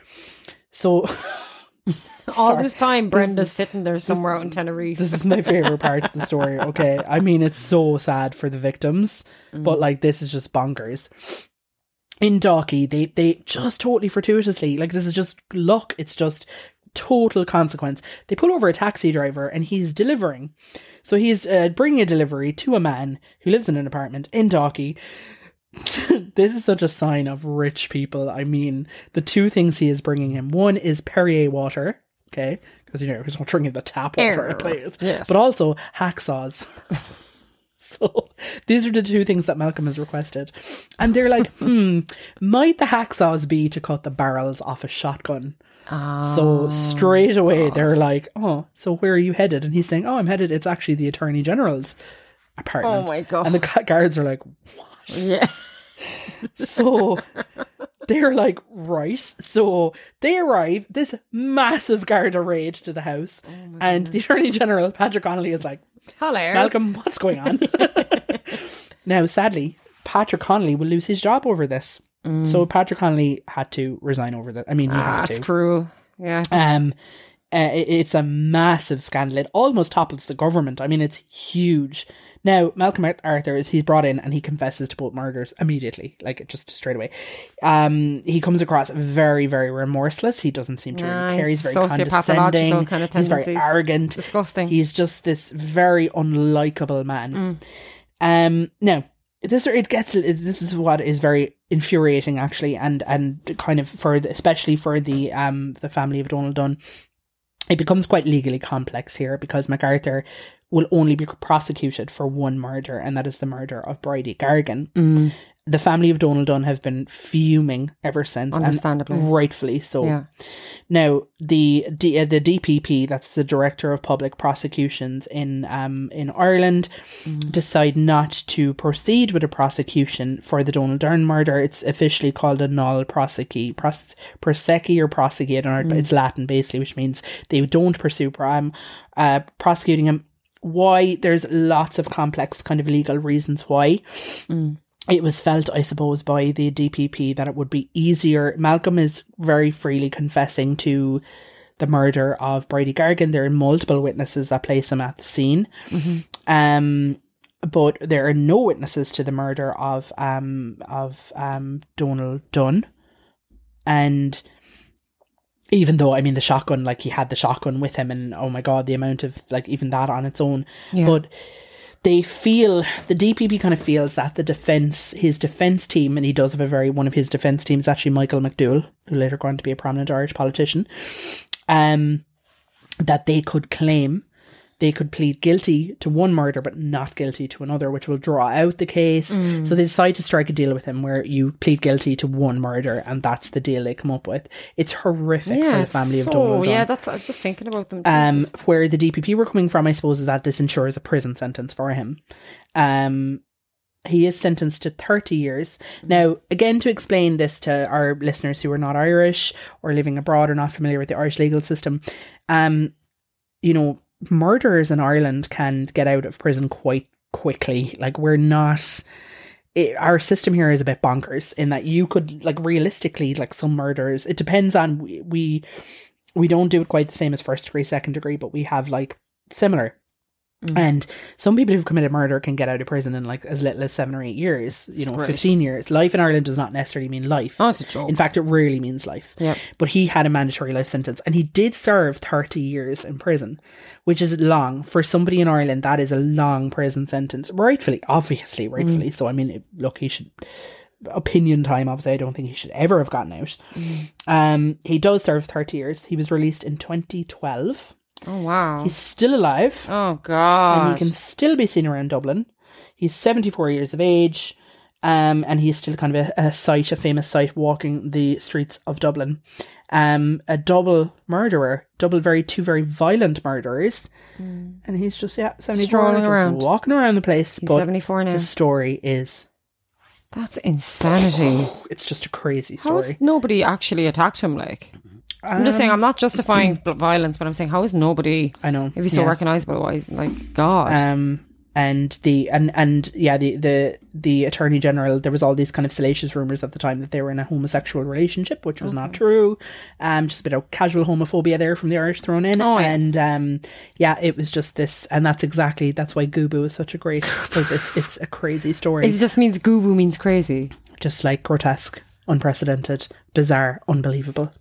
so All Sorry. this time, Brenda's sitting there somewhere out in Tenerife. This is my favorite part of the story. Okay. I mean, it's so sad for the victims, but like, this is just bonkers. In Dalkey, they, they just totally fortuitously, like, this is just luck. It's just total consequence. They pull over a taxi driver and he's delivering. So he's uh, bringing a delivery to a man who lives in an apartment in Dalkey. this is such a sign of rich people. I mean, the two things he is bringing him one is Perrier water, okay, because you know he's not drinking the tap water, please. Yes. But also hacksaws. So these are the two things that Malcolm has requested. And they're like, hmm, might the hacksaws be to cut the barrels off a shotgun? Ah, So straight away they're like, oh, so where are you headed? And he's saying, oh, I'm headed. It's actually the Attorney General's apartment. Oh my God. And the guards are like, yeah. so they're like, right. So they arrive, this massive Garda raid to the house. and the Attorney General, Patrick Connolly, is like, Hello. Malcolm, what's going on? now, sadly, Patrick Connolly will lose his job over this. So Patrick Connolly had to resign over that. I mean, he Ah, had that's to. cruel. Yeah. Um, uh, it's a massive scandal. It almost topples the government. I mean, it's huge. Now, Malcolm Ar- Arthur is he's brought in and he confesses to both murders immediately, like just straight away. Um, he comes across very, very remorseless. He doesn't seem to Yeah, really care. He's very condescending. kind of he's very arrogant. Disgusting. He's just this very unlikable man. Um, now this it gets this is what is very infuriating actually, and and kind of for the, especially for the um the family of Donal Dunne, it becomes quite legally complex here because MacArthur will only be prosecuted for one murder, and that is the murder of Bridie Gargan. Mm. The family of Donal Dunne have been fuming ever since, and Understandably. rightfully so. Yeah. Now, the D, uh, the DPP, that's the Director of Public Prosecutions in um in Ireland, decide not to proceed with a prosecution for the Donal Dunne murder. It's officially called a nolle prosequi, pros, prosecchi or prosecute, or it's Latin basically, which means they don't pursue um, uh, prosecuting him. Why? There's lots of complex kind of legal reasons why it was felt, I suppose, by the DPP that it would be easier. Malcolm is very freely confessing to the murder of Bridie Gargan. There are multiple witnesses that place him at the scene. Um, but there are no witnesses to the murder of um of um Donal Dunne. And even though I mean the shotgun, like he had the shotgun with him and oh my god, the amount of like even that on its own. Yeah. But they feel the DPP kind of feels that the defense, his defense team, and he does have a very one of his defense teams actually Michael McDowell, who later going to be a prominent Irish politician, um, that they could claim they could plead guilty to one murder but not guilty to another, which will draw out the case. So they decide to strike a deal with him where you plead guilty to one murder and that's the deal they come up with. It's horrific for the family of so, Donal Dunne. yeah, that's. I was just thinking about them. Um, where the DPP were coming from, I suppose, is that this ensures a prison sentence for him. Um, he is sentenced to 30 years. Now, again, to explain this to our listeners who are not Irish or living abroad or not familiar with the Irish legal system, um, you know, murderers in Ireland can get out of prison quite quickly. Like, we're not. It, our system here is a bit bonkers in that you could like realistically like some murders it depends on we, we we don't do it quite the same as first degree, second degree, but we have like similar. Mm-hmm. And some people who've committed murder can get out of prison in like as little as seven or eight years, you know, Disgrace. 15 years. Life in Ireland does not necessarily mean life. Oh, it's a joke. In fact, it rarely means life. Yeah. But he had a mandatory life sentence and he did serve 30 years in prison, which is long. For somebody in Ireland, that is a long prison sentence. Rightfully, obviously, rightfully. Mm. So, I mean, look, he should opinion time obviously i don't think he should ever have gotten out mm. um he does serve 30 years he was released in 2012 Oh wow. he's still alive oh god! and he can still be seen around dublin he's 74 years of age um and he's still kind of a, a sight a famous sight walking the streets of dublin um a double murderer double very two very violent murderers and he's just yeah 74 Strolling just around. walking around the place He's seventy four now. the story is That's insanity. it's just a crazy story nobody actually attacked him? Like, I'm just saying, I'm not justifying violence, but I'm saying, how is nobody? I know. If he's so yeah. recognizable, why? is- Like, God. Um, and the and and yeah, the the the attorney general. There was all these kind of salacious rumors at the time that they were in a homosexual relationship, which was not true. Um, just a bit of casual homophobia there from the Irish thrown in, Oh, yeah. and um, yeah, it was just this, and that's exactly that's why Gubu is such a great because it's it's a crazy story, it just means Gubu means crazy. just like grotesque, unprecedented, bizarre, unbelievable.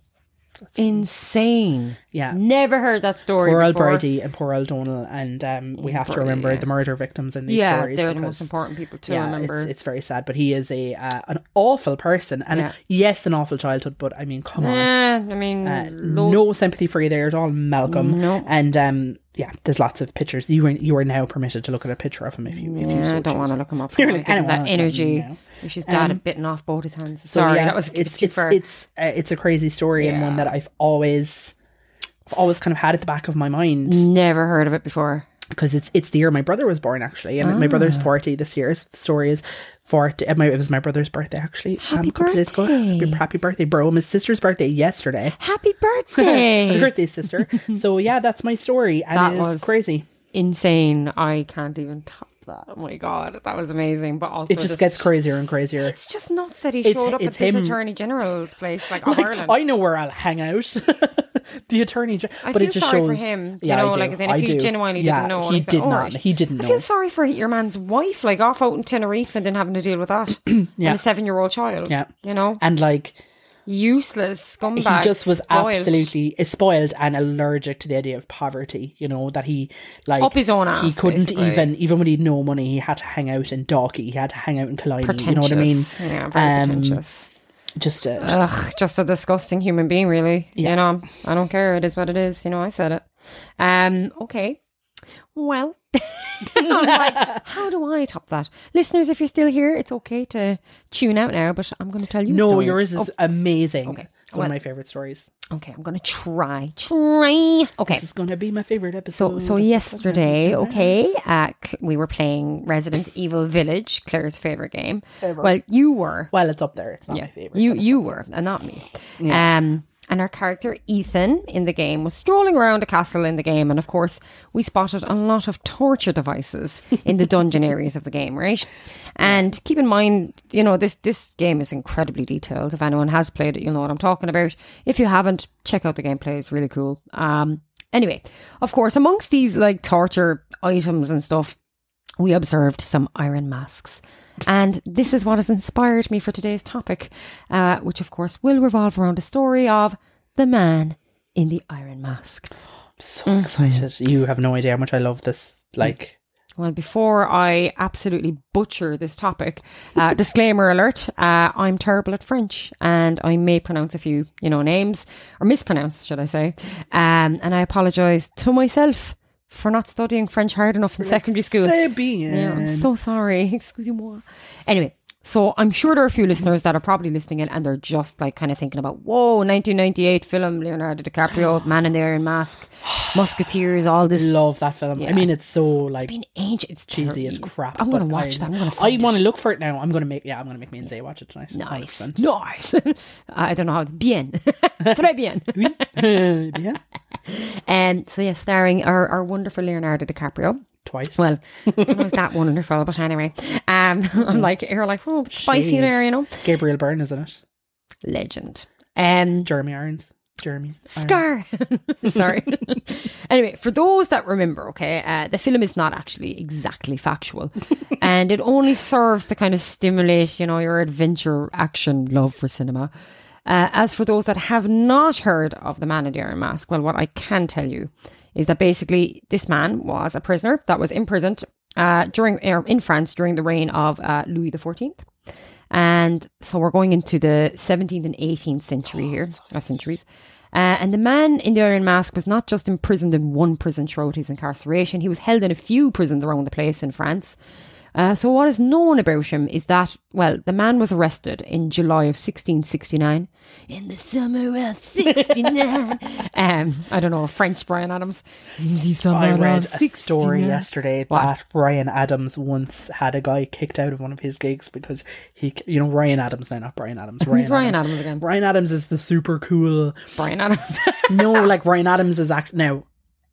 Insane. Yeah. Never heard that story. Poor old before. Bridie and poor old Donal, and um, we have to remember Bridie. the murder victims in these Yeah, stories. they're the most important people to yeah, remember. It's, it's very sad, but he is a uh, an awful person, and Yeah. yes, an awful childhood. But I mean, come on, Eh, I mean, uh, no sympathy for you there at all, Malcolm. No. And um, yeah, there's lots of pictures. You are you are now permitted to look at a picture of him if you if you Yeah, so I don't want to look him up. You're like, I don't that wanna look him energy. now. His dad Um, had bitten off both his hands. So, Sorry, yeah, that was it's too it's far. it's uh, it's a crazy story and one that I've always I've always kind of had at the back of my mind Never heard of it before. because it's it's the year my brother was born actually, and my brother's Ah. forty this year. So the story is forty. uh, It was my brother's birthday actually. Happy a couple of days ago. birthday. Happy, happy birthday, bro! My sister's birthday yesterday. Happy birthday! birthday, sister. so yeah, that's my story, and That it is was- crazy. Insane. I can't even top that. Oh my god, that was amazing. But also, It just gets crazier and crazier. It's just nuts that he It's- showed up it's at this attorney general's place, like, Like, Ireland. I know where I'll hang out. the attorney, gen- I but feel it just sorry shows. for him. Do yeah, you know, I do. like, as in, I if he do. genuinely yeah, didn't know, he did "All oh, not. right." He didn't I know. feel sorry for your man's wife, like off out in Tenerife and then having to deal with that. Yeah. And a seven year old child. Yeah. You know? and like Useless scumbag. he just was spoiled. absolutely spoiled and allergic to the idea of poverty. You know that he like Up his own ass. He couldn't basically. even even when he had no money, he had to hang out in Dalkey. He had to hang out in Killiney. You know what I mean? Yeah, very Um, pretentious. Just, uh, just Ugh, just a disgusting human being, really. Yeah. You know, I don't care. It is what it is. You know, I said it. Um, okay. Well, like, how do I top that? Listeners, if you're still here, it's okay to tune out now, but I'm going to tell you. no, yours is amazing. Okay. It's one of my favorite stories. Okay, I'm going to try. Try. Okay. This is going to be my favorite episode. so so yesterday, okay, uh, we were playing Resident Evil Village, Claire's favorite game. Well, you were. well, it's up there. It's not Yeah, my favorite. you you were, and not me. Yeah. Um, and our character Ethan in the game was strolling around a castle in the game, and of course, we spotted a lot of torture devices in the dungeon areas of the game, right? And keep in mind, you know this this game is incredibly detailed. If anyone has played it, you'll know what I'm talking about. If you haven't, check out the gameplay; it's really cool. Um, anyway, of course, amongst these like torture items and stuff, we observed some iron masks. And this is what has inspired me for today's topic, uh, which of course will revolve around the story of the man in the iron mask. I'm so excited. You have no idea how much I love this. Like, Well, before I absolutely butcher this topic, uh, disclaimer alert: uh, I'm terrible at French, and I may pronounce a few, you know, names or mispronounce, should I say? Um, and I apologise to myself for not studying French hard enough in secondary school. bien. Yeah, I'm so sorry. Excusez-moi. Anyway, so I'm sure there are a few listeners that are probably listening in and they're just like kind of thinking about, whoa, 1998 film, Leonardo DiCaprio, Man in the Iron Mask, Musketeers, all this. love that film. Yeah. I mean, it's so like been ancient. It's cheesy as crap. I'm going to watch I, that. I'm going to I want to look for it now. I'm going to make. Yeah, I'm going to make me and Zay watch it tonight. Nice. 100%. Nice. I don't know how. Bien. Très bien. yeah, And so, yeah, starring our, our wonderful Leonardo DiCaprio. twice. Well, I don't know if that wonderful, but anyway. Um, I'm like, you're like, oh, it's spicy Shade. there, you know? Gabriel Byrne, isn't it? Legend. Um, Jeremy Irons. Jeremy's Scar. Sorry. anyway, for those that remember, okay, uh, the film is not actually exactly factual, and it only serves to kind of stimulate, you know, your adventure, action, love for cinema. Uh, as for those that have not heard of the Man in the Iron Mask, well, what I can tell you is that basically this man was a prisoner that was imprisoned uh, during er, in France during the reign of uh, Louis XIV. And so we're going into the 17th and 18th century here, or centuries. Uh, and the man in the Iron Mask was not just imprisoned in one prison throughout his incarceration, he was held in a few prisons around the place in France. Uh, so, what is known about him is that, well, the man was arrested in July of 1669, in the summer of 69. um, I don't know, French Bryan Adams. In the summer I read of a story yesterday What? that Bryan Adams once had a guy kicked out of one of his gigs because he, you know, Ryan Adams now, not Bryan Adams. Ryan Who's Ryan Adams again? Ryan Adams is the super cool. Bryan Adams. No, like Ryan Adams is act now.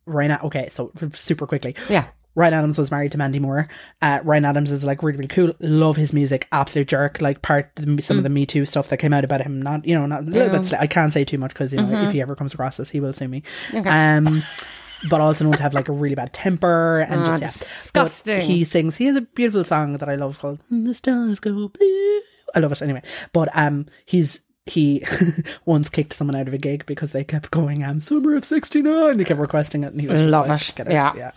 Ryan, okay, so super quickly, yeah. Ryan Adams was married to Mandy Moore. Uh, Ryan Adams is like really, really cool. Love his music. Absolute jerk. Like part some of the Me Too stuff that came out about him. Not you know, not a little Mm. Yeah. bit. I can't say too much because you know Mm-hmm. if he ever comes across this, he will sue me. Okay. Um, but also known to have like a really bad temper and Ah, just yeah. disgusting. But he sings. He has a beautiful song that I love called "The Stars Go Blue." I love it anyway. But um, he's he once kicked someone out of a gig because they kept going, um, summer of 69. They kept requesting it and he was just Love like, it. Yeah. Yeah.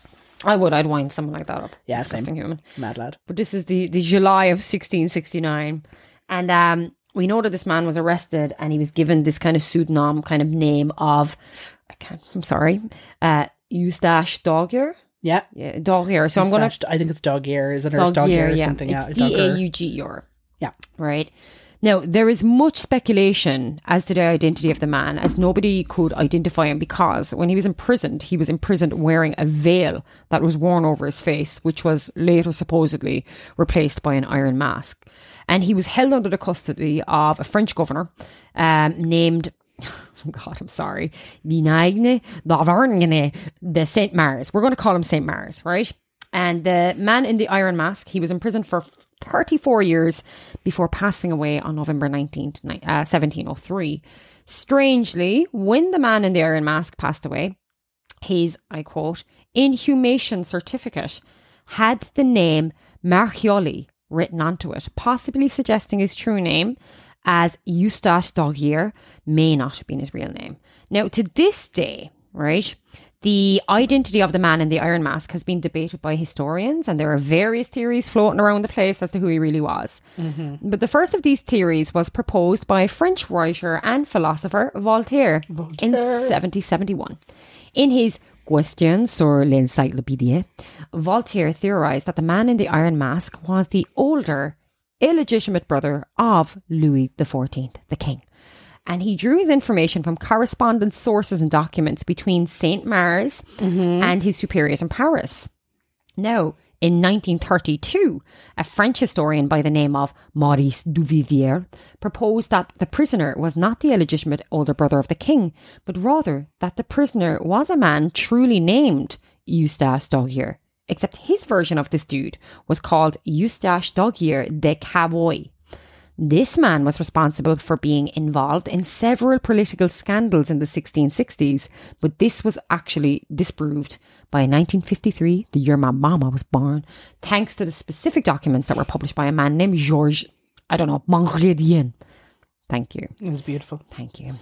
I would. I'd wind someone like that up. Yeah, Disgusting same. human. Mad lad. But this is the, the July of 1669. And um, we know that this man was arrested and he was given this kind of pseudonym kind of name of, I can't, I'm sorry, uh, Eustache Dauger. Yeah. Yeah, Dogger. So I'm going to I think it's dog ear, is it? Or it's dog Dogger, ear or yeah. something. yeah. It's dog ear. D-A-U-G-R. Yeah. Right. Now, there is much speculation as to the identity of the man, as nobody could identify him because when he was imprisoned, he was imprisoned wearing a veil that was worn over his face, which was later supposedly replaced by an iron mask. And he was held under the custody of a French governor um, named God, I'm sorry. Vinagne d'Auvergne de Saint Mars. We're going to call him Saint Mars, right? And the man in the iron mask, he was imprisoned for 34 years before passing away on November 19th, uh, 1703. Strangely, when the man in the iron mask passed away, his, I quote, inhumation certificate had the name Marchioli written onto it, possibly suggesting his true name as Eustache Dauger may not have been his real name. Now, to this day, right, the identity of the man in the iron mask has been debated by historians, and there are various theories floating around the place as to who he really was. Mm-hmm. But the first of these theories was proposed by French writer and philosopher Voltaire, in 1771. In his Questions sur l'encyclopédie, Voltaire theorized that the man in the iron mask was the older, illegitimate brother of Louis XIV, the king. And he drew his information from correspondence sources and documents between Saint Mars mm-hmm. and his superiors in Paris. Now, in 1932, a French historian by the name of Maurice Duvivier proposed that the prisoner was not the illegitimate older brother of the king, but rather that the prisoner was a man truly named Eustache Dauger, except his version of this dude was called Eustache Dauger de Cavoy. This man was responsible for being involved in several political scandals in the 1660s, but this was actually disproved by 1953, the year my mama was born, thanks to the specific documents that were published by a man named Georges, I don't know, Mongrédien. Thank you. It was beautiful. Thank you.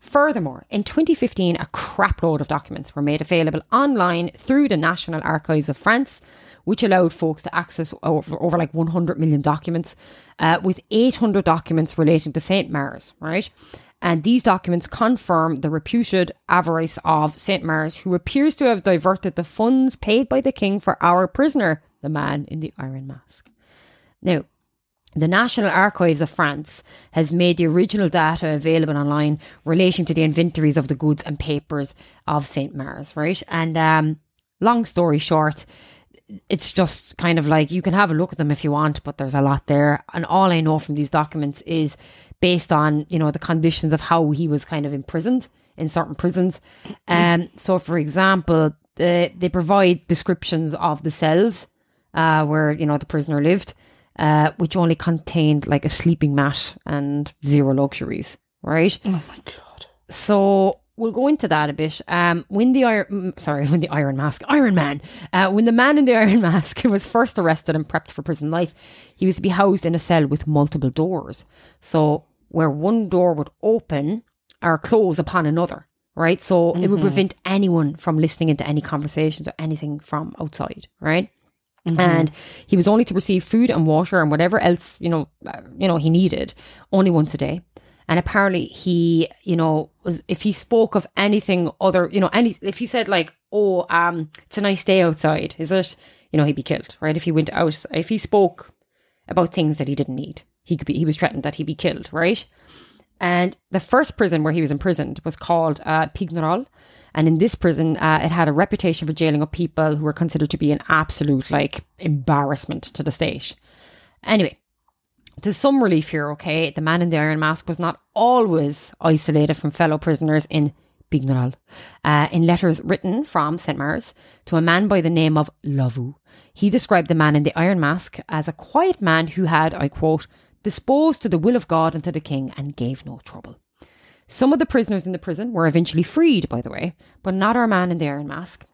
Furthermore, in 2015, a crapload of documents were made available online through the National Archives of France, which allowed folks to access over, over like 100 million documents, uh, with 800 documents relating to St. Mars, right? And these documents confirm the reputed avarice of St. Mars, who appears to have diverted the funds paid by the king for our prisoner, the man in the iron mask. Now, the National Archives of France has made the original data available online relating to the inventories of the goods and papers of St. Mars, right? And um, long story short, it's just kind of like you can have a look at them if you want, but there's a lot there. And all I know from these documents is based on, you know, the conditions of how he was kind of imprisoned in certain prisons. Um, so, for example, the, they provide descriptions of the cells uh, where, you know, the prisoner lived uh, which only contained like a sleeping mat and zero luxuries, right? Oh my god. So we'll go into that a bit. Um, when the iron, sorry, when the Iron Mask, Iron Man, uh, when the man in the Iron Mask was first arrested and prepped for prison life, he was to be housed in a cell with multiple doors. So where one door would open or close upon another, right? So it would prevent anyone from listening into any conversations or anything from outside, right? and he was only to receive food and water and whatever else you know uh, you know he needed only once a day and apparently he you know was if he spoke of anything other you know any if he said like oh um it's a nice day outside is it you know he'd be killed right if he went out if he spoke about things that he didn't need he could be he was threatened that he'd be killed right and the first prison where he was imprisoned was called uh, Pignerol. And in this prison, uh, it had a reputation for jailing up people who were considered to be an absolute like embarrassment to the state. Anyway, to some relief here, okay, the man in the iron mask was not always isolated from fellow prisoners in Pignerol. Uh, in letters written from St. Mars to a man by the name of Lavu, he described the man in the iron mask as a quiet man who had, I quote, disposed to the will of God and to the king and gave no trouble. Some of the prisoners in the prison were eventually freed, by the way, but not our man in the iron mask.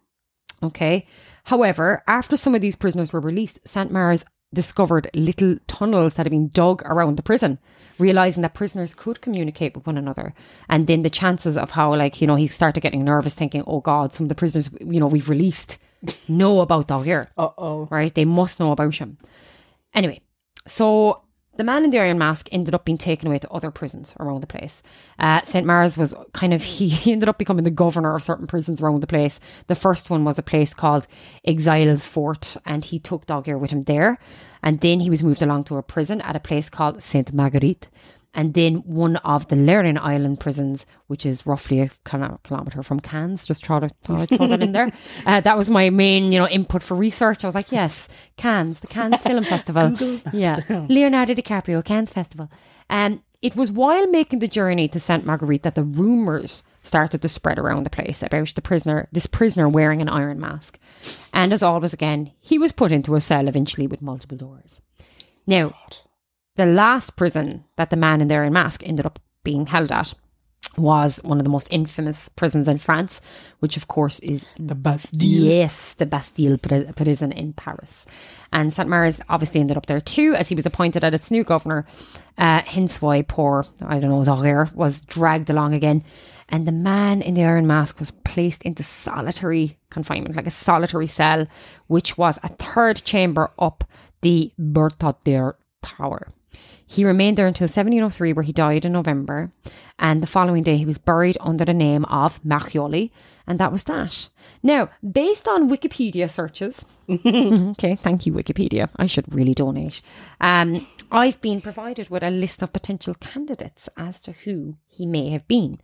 Okay. However, after some of these prisoners were released, St. Mars discovered little tunnels that had been dug around the prison, realizing that prisoners could communicate with one another. And then the chances of how, like, you know, he started getting nervous, thinking, oh God, some of the prisoners, you know, we've released know about Dogger, Uh oh. right? They must know about him. Anyway, so the man in the Iron Mask ended up being taken away to other prisons around the place. Uh, St. Mars was kind of, he, he ended up becoming the governor of certain prisons around the place. The first one was a place called Exilles Fort, and he took Dogger with him there. And then he was moved along to a prison at a place called Sainte Marguerite. And then one of the Lernin Island prisons, which is roughly a kilo- kilometre from Cannes, just throw, it- throw, throw that in there. Uh, that was my main, you know, input for research. I was like, yes, Cannes, the Cannes Film Festival. yeah, Leonardo DiCaprio, Cannes Festival. And it was while making the journey to Sainte Marguerite that the rumours started to spread around the place about the prisoner, this prisoner wearing an iron mask. And as always, again, he was put into a cell eventually with multiple doors. Now, the last prison that the man in the iron mask ended up being held at was one of the most infamous prisons in France, which of course is The Bastille. Yes, the Bastille pri- prison in Paris. And St. Mars obviously ended up there too, as he was appointed as its new governor. Uh, hence why poor, I don't know, Zaire was dragged along again. And the man in the iron mask was placed into solitary confinement, like a solitary cell, which was a third chamber up the Bertaudière Tower. He remained there until 1703, where he died in November. And the following day, he was buried under the name of Marchioli. And that was that. Now, based on Wikipedia searches, okay, thank you, Wikipedia. I should really donate. Um, I've been provided with a list of potential candidates as to who he may have been.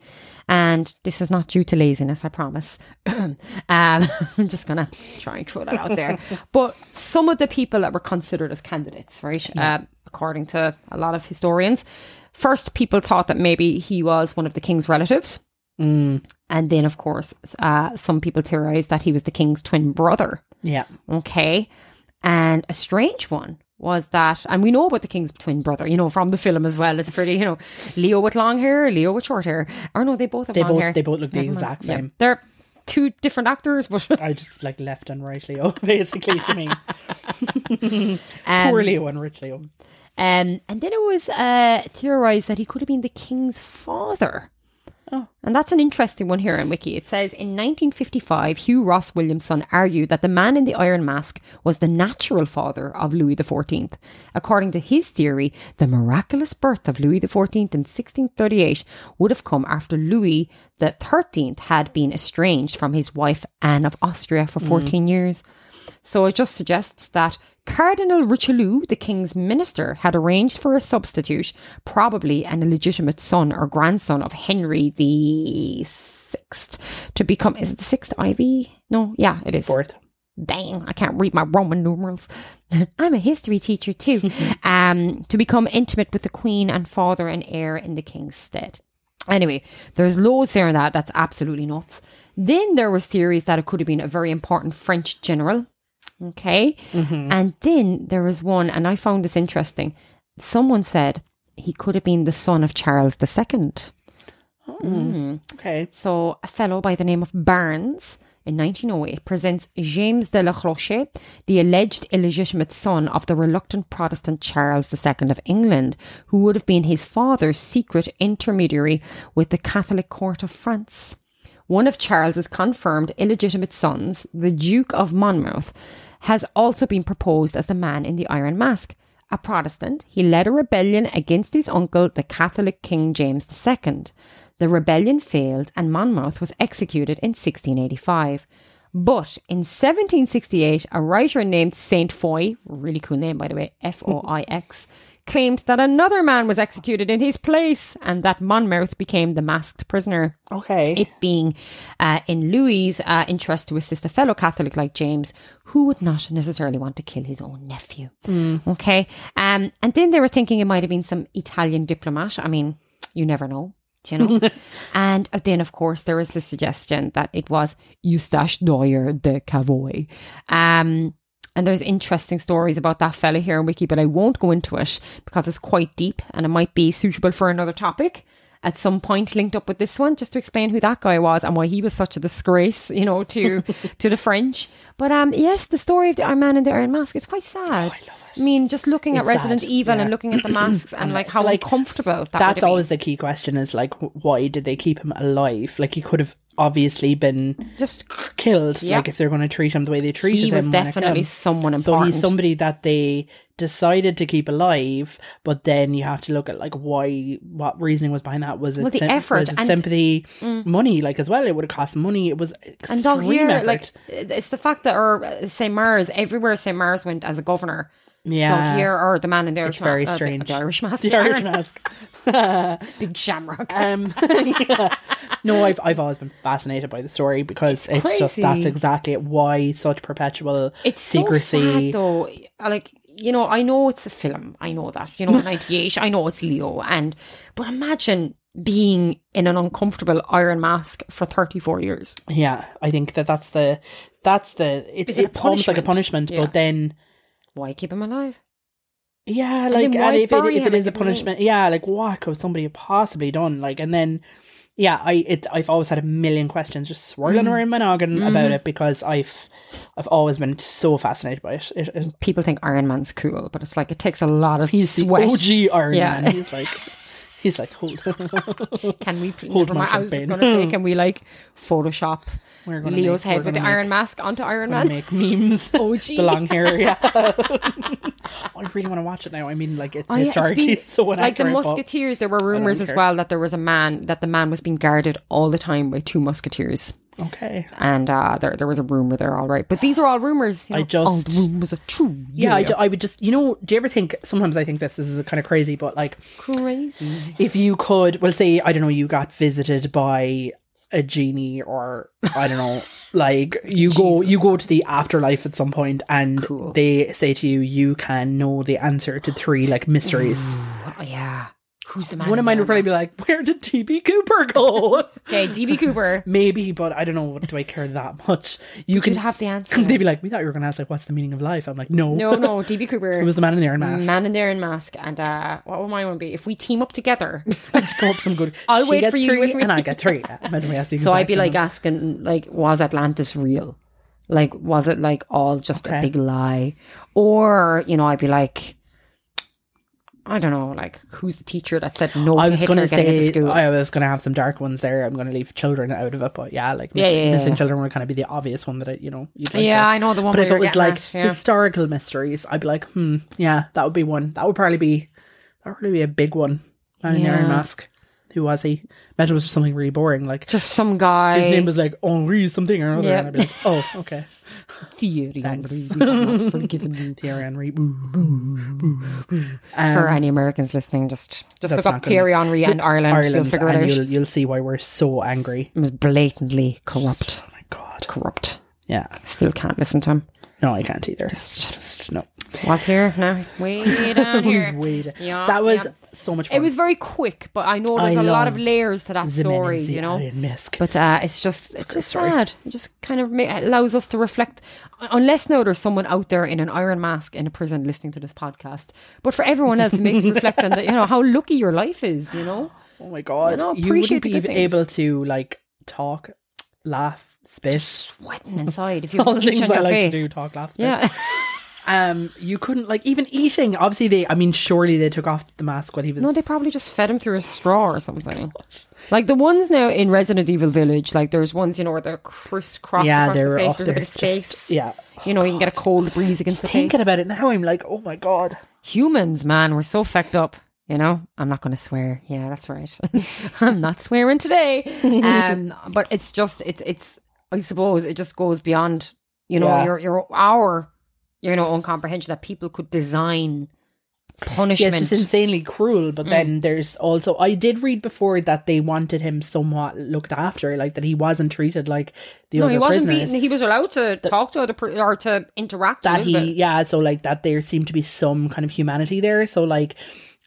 And this is not due to laziness, I promise. um, I'm just going to try and throw that out there. But some of the people that were considered as candidates, right, uh, according to a lot of historians, first people thought that maybe he was one of the king's relatives. And then, of course, uh, some people theorized that he was the king's twin brother. Yeah. Okay. And a strange one was that, and we know about the king's twin brother, you know, from the film as well. It's pretty, you know, Leo with long hair, Leo with short hair. Or no, they both have They long both hair. they both look the Never mind. exact Yeah. same. They're two different actors, but I just like left and right Leo, basically to me. um, Poor Leo and rich Leo. Um, and then it was uh, theorized that he could have been the king's father. Oh. And that's an interesting one here on Wiki. It says in 1955, Hugh Ross Williamson argued that the man in the iron mask was the natural father of Louis XIV. According to his theory, the miraculous birth of Louis XIV in 1638 would have come after Louis XIII had been estranged from his wife Anne of Austria for mm. 14 years. So it just suggests that Cardinal Richelieu, the king's minister, had arranged for a substitute, probably an illegitimate son or grandson of Henry the Sixth, to become. Is it the sixth Ivy? No, yeah, it is. Fourth. Dang, I can't read my Roman numerals. I'm a history teacher too. um, to become intimate with the queen and father and heir in the king's stead. Anyway, there's loads there in that. That's absolutely nuts. Then there was theories that it could have been a very important French general. Okay. Mm-hmm. And then there was one, and I found this interesting. Someone said he could have been the son of Charles II. Hmm. Mm. Okay. So, a fellow by the name of Barnes in 1908 presents James de la Roche, the alleged illegitimate son of the reluctant Protestant Charles II of England, who would have been his father's secret intermediary with the Catholic court of France. One of Charles's confirmed illegitimate sons, the Duke of Monmouth, has also been proposed as the man in the Iron Mask. A Protestant, he led a rebellion against his uncle, the Catholic King James II. The rebellion failed and Monmouth was executed in 1685. But in 1768, a writer named Saint Foix, really cool name by the way, F O I X, claimed that another man was executed in his place and that Monmouth became the masked prisoner Okay. it being uh, in Louis's uh, interest to assist a fellow Catholic like James, who would not necessarily want to kill his own nephew. Okay, um, and then they were thinking it might have been some Italian diplomat. I mean, you never know. do You know, and then of course there was the suggestion that it was Eustache Doyer de Cavoy. Um, and there's interesting stories about that fella here in Wiki, but I won't go into it because it's quite deep and it might be suitable for another topic at some point linked up with this one just to explain who that guy was and why he was such a disgrace, you know, to to the French. But um yes, the story of the Iron Man in the Iron Mask is quite sad. I mean, just looking at Resident sad, Evil yeah. and looking at the masks and like how Like, uncomfortable that That's always the key question is like, why did they keep him alive? Like, he could have obviously been Just killed. Yeah. Like, if they're going to treat him the way they treated he him. was when definitely someone important. So he's somebody that they decided to keep alive, but then you have to look at like why, what reasoning was behind that? Was it Well, the sym- effort was it and- Mm. sympathy, money? Like as well, it would have cost money. It was and extreme here, effort. like it's the fact that or uh, St. Mars, everywhere St. Mars went as a governor. Yeah, Dog here or the man in there. It's very ma- uh, the- strange. The, Irish mask. the Irish mask. Big shamrock. Um, yeah. No, I've I've always been fascinated by the story because it's, just that's exactly why such perpetual It's secrecy. so sad though. Like you know, I know it's a film. I know that. You know, ninety eight. I know it's Leo, and but imagine being in an uncomfortable iron mask for thirty four years. Yeah, I think that that's the that's the it's, it a it's almost like a punishment? punishment, Yeah. but then Why keep him alive? yeah, like why and if it, if it is a give him away? punishment, yeah, like what could somebody have possibly done? Like, and then yeah, I it I've always had a million questions just swirling Mm. around my noggin about Mm-hmm. it because I've I've always been so fascinated by it. it, it People think Iron Man's cool, but it's like it takes a lot of he's sweat. OG Iron Yeah. Man. He's like he's like hold. Can we? pl- Hold Never my mind. I was going to say, can we like Photoshop We're gonna Leo's make- head with the gonna iron make- mask onto Iron Man? make memes. OG. the long hair, yeah. Oh, I really want to watch it now. I mean, like it's Oh, yeah, it's historically been- so like the but- oh, musketeers there were rumors as well that there was a man that the man was being guarded all the time by two musketeers Okay. and uh there, there was a rumor there all right. But these are all rumors you I just- all rumors are true. Yeah, I, ju- I would just, you know, do you ever think, sometimes I think this, this is kind of crazy, but like, crazy. if you could, well, say, I don't know, you got visited by a genie or, I don't know, like, you go, you go to the afterlife at some point and Cool. they say to you, you can know the answer to three, like, mysteries. oh, yeah who's the man One of mine would probably be like, where did DB Cooper go? okay DB Cooper Maybe, but I don't know, do I care that much? You can could have the answer They'd be like, we thought you were going to ask, like, what's the meaning of life? I'm like, no. no no DB Cooper It was the man in the iron mask. man in the iron mask and uh what would mine one be if we team up together to come up some good. I'll she wait for you three and I get three. Yeah, Imagine we ask the So I'd be like same. asking, like, was Atlantis real? Like, was it like all just a big lie? Or, you know, I'd be like, I don't know, like, who's the teacher that said no I to was Hitler going to getting into say school? I was going to have some dark ones there. I'm going to leave children out of it, but yeah, like Yeah, miss- yeah, yeah, missing children would kind of be the obvious one that I, you know, you'd like yeah, to- I know the one. But if it was like at, historical mysteries, I'd be like, hmm, yeah, that would be one. That would probably be that would probably be a big one. Iron Mask. Who was he? Imagine it was just something really boring. Like just some guy. his name was like Henri something or other, Yeah. and I'd be like, oh, okay. Thierry Henry. We have not forgiven you. Thierry Henry. Boo, boo, boo, boo. Um, For any Americans listening, just just look up Thierry Henry and Ireland. You'll figure it out. You'll, you'll see why we're so angry. It was blatantly corrupt. Oh my god. Corrupt. Yeah. Still can't listen to him. No, I can't either. Just, no. Was here now? Way down here. way- Yeah, that was yeah. so much fun. It was very quick, but I know there's I a lot of layers to that story, you know. But uh, it's just it's great just story. sad. It just kind of ma- allows us to reflect. Unless now there's someone out there in an iron mask in a prison listening to this podcast, but for everyone else, it makes you reflect on that. You know how lucky your life is. You know, oh my god. You know, you wouldn't be able to like talk, laugh, spit. sweating inside if you All the things I like face. to do, talk, laugh, spit. Yeah, Um, you couldn't like even eating. Obviously, they. I mean, surely they took off the mask when he was. no, they probably just fed him through a straw or something. Like the ones now in Resident Evil Village, like there's ones you know where they're crisscross yeah, across they the face. There's a bit of space. just- yeah. You know, you can get a cold breeze against the face. Thinking about it now, I'm like, oh my god. humans, man, we're so fecked up. You know, I'm not going to swear. Yeah, that's right. I'm not swearing today. Um, but it's just, it's, it's. I suppose it just goes beyond, you know, Yeah. your your our, you know, own comprehension that people could design punishment. it's insanely cruel. Mm. But then there's also I did read before that they wanted him somewhat looked after, like that he wasn't treated like the no, other he wasn't prisoners. beaten. He was allowed to talk to other pri- or to interact. that he bit. yeah so like that there seemed to be some kind of humanity there so like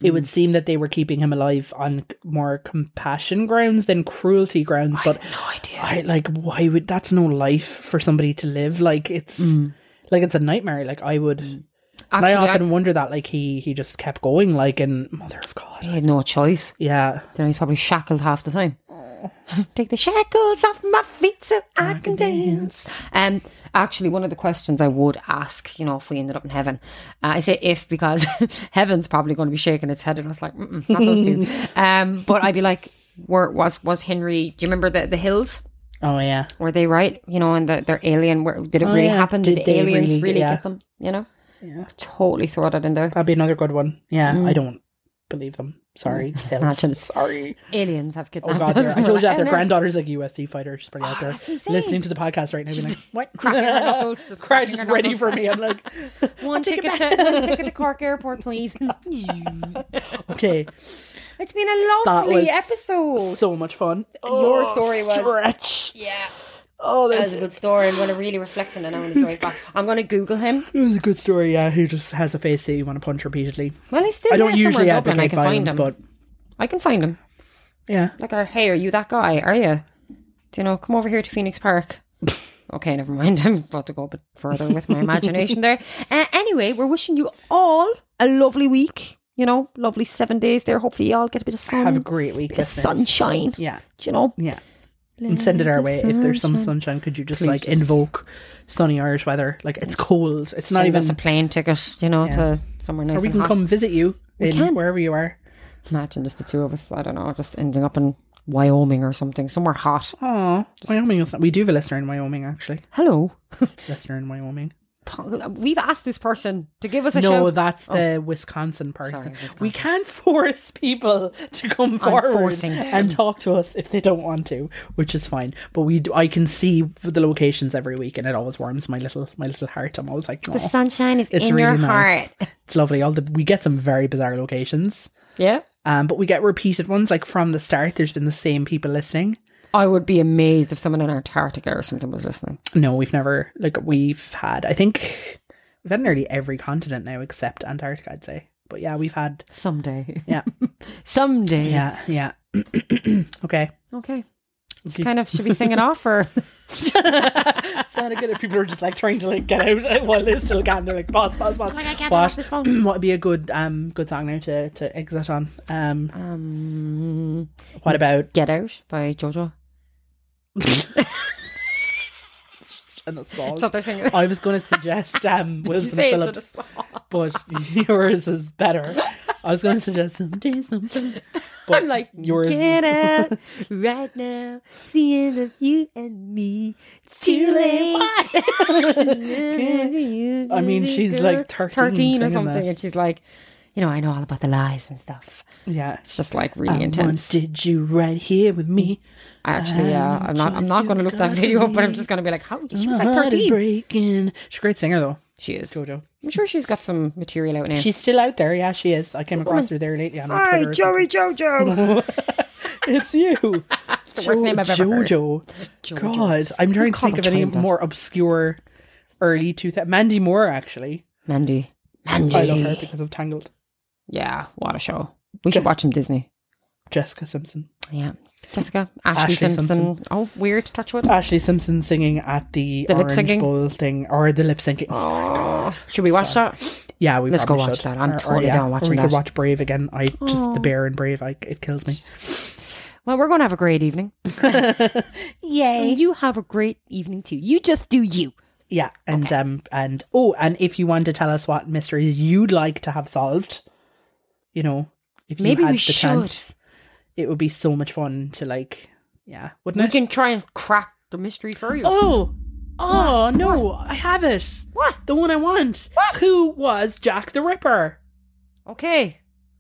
it Mm. would seem that they were keeping him alive on more compassion grounds than cruelty grounds but no idea. i like why would that's no life for somebody to live like it's like it's a nightmare like i would and Mm. Actually, i I- often wonder that like he he just kept going like and mother of god he had no choice. yeah Then he's probably shackled half the time. Take the shackles off my feet so I, can dance. Um, actually, one of the questions I would ask, you know, if we ended up in heaven, uh, I say if because heaven's probably going to be shaking its head and I was like, not those two. um, but I'd be like, where was was Henry? Do you remember the the hills? Oh yeah. Were they right? You know, and the, their alien. Were, did it Oh, really yeah. happen? Did, Did the aliens really- really, yeah. get them? You know, Yeah. totally throw that in there. That'd be another good one. Yeah, I mm. don't believe them. Sorry. Mm. Hills. Imagine. Sorry. Aliens have Oh kidnapped god, us. I told you that their "Oh, granddaughter's like a UFC fighter. She's pretty out ah, there. Listening to the podcast right now, being like, what? Cracking her knuckles, just cracking just ready for me. I'm like, One ticket to one ticket to Cork Airport, please. okay, it's been a That lovely was episode. so much fun. Your story was- stretch. Yeah, Oh, that was a good story. I'm going to really reflect on it now when I drive back. I'm going to Google him. It was a good story, yeah. Who just has a face that you want to punch repeatedly. Well, he's still I don't usually in Dublin. I advocate can find him. but I can find him. yeah. Like, uh, hey, are you that guy? Are you? Do you know? Come over here to Phoenix Park. Okay, never mind. I'm about to go a bit further with my imagination there. Uh, anyway, we're wishing you all a lovely week. You know, lovely seven days there. Hopefully, you all get a bit of sun, Have a great week, bit of sunshine. Yeah, Do you know? yeah. And send it our way. If there's some Sunshine. sunshine, could you just Please like just- invoke sunny Irish weather? Like it's cold. It's not even. us a plane ticket. You know, Yeah. to somewhere nice Or we and can hot. come visit you in can. wherever you are. Imagine just the two of us. I don't know, just ending up in Wyoming or something, somewhere hot. Oh, Wyoming is not. We do have a listener in Wyoming, actually. Hello. Listener in Wyoming. We've asked this person to give us a show. No, that's the Wisconsin person. Sorry, Wisconsin. We can't force people to come forward and talk to us if they don't want to, which is fine. But we, do, I can see the locations every week, and it always warms my little, my little heart. I'm always like, The sunshine is it's in really your nice. heart. It's lovely. All the we get some very bizarre locations, Yeah. um, but we get repeated ones. Like from the start, there's been the same people listening. I would be amazed if someone in Antarctica or something was listening. No, we've never like we've had. I think we've had nearly every continent now except Antarctica. I'd say, but yeah, we've had. Someday. Yeah, Someday. yeah, yeah. okay. Okay. It's kind of, should we sing it off or? Sounded good. If people are just like trying to like get out while they still can. They're like, pause, pause, pause. like, I can't this phone. what would be a good um good song now to to exit on? Um, Um, what about Get Out by Jojo. an assault? That's what they're singing. I was going to suggest um Wilson it's Phillips, but yours is better. I was going to suggest someday something. But I'm like, yours. Get is- out right now. It's the end of you and me. It's too late. I mean, she's like 13 13 or something, that. and she's like, you know, I know all about the lies and stuff. yeah. It's just like really uh, I intense. wanted you right here with me. I actually, yeah, I'm I'm not. I'm not going to look that video up, but I'm just going to be like, how? She was like heart is 13. breaking. She's a great singer though, She is. Jojo. I'm sure she's got some material out now. She's still out there. Yeah, she is. I came across mm. her there lately on Hi, Twitter. Joey Jojo. it's you. It's the worst name I've ever heard. Jojo. Jojo. God, I'm trying to think of any more obscure early 2000. Mandy Moore, actually. Mandy. Mandy. I love her because of Tangled. Yeah, what a show. We should watch him Disney. Jessica Simpson. Yeah. Jessica, Ashlee, Ashlee Simpson. Simpson. Oh, weird. Touch with Ashlee Simpson singing at the, The lip Orange syncing? Bowl thing, or the lip syncing. Oh, should we watch that? Yeah, we Let's go watch should. that. I'm Or- or, totally yeah, down Or watching we that. could watch Brave again. I just Oh. the bear in Brave. I, it kills me. Well, we're going to have a great evening. Yay! You have a great evening too. You just do you. Yeah, and um, and oh, and if you want to tell us what mysteries you'd like to have solved, you know, if you Maybe had we the should. chance, it would be so much fun to like, yeah, wouldn't We it? can try and crack the mystery for you. Oh, oh no, I have it. What? The one I want. What? Who was Jack the Ripper? Okay.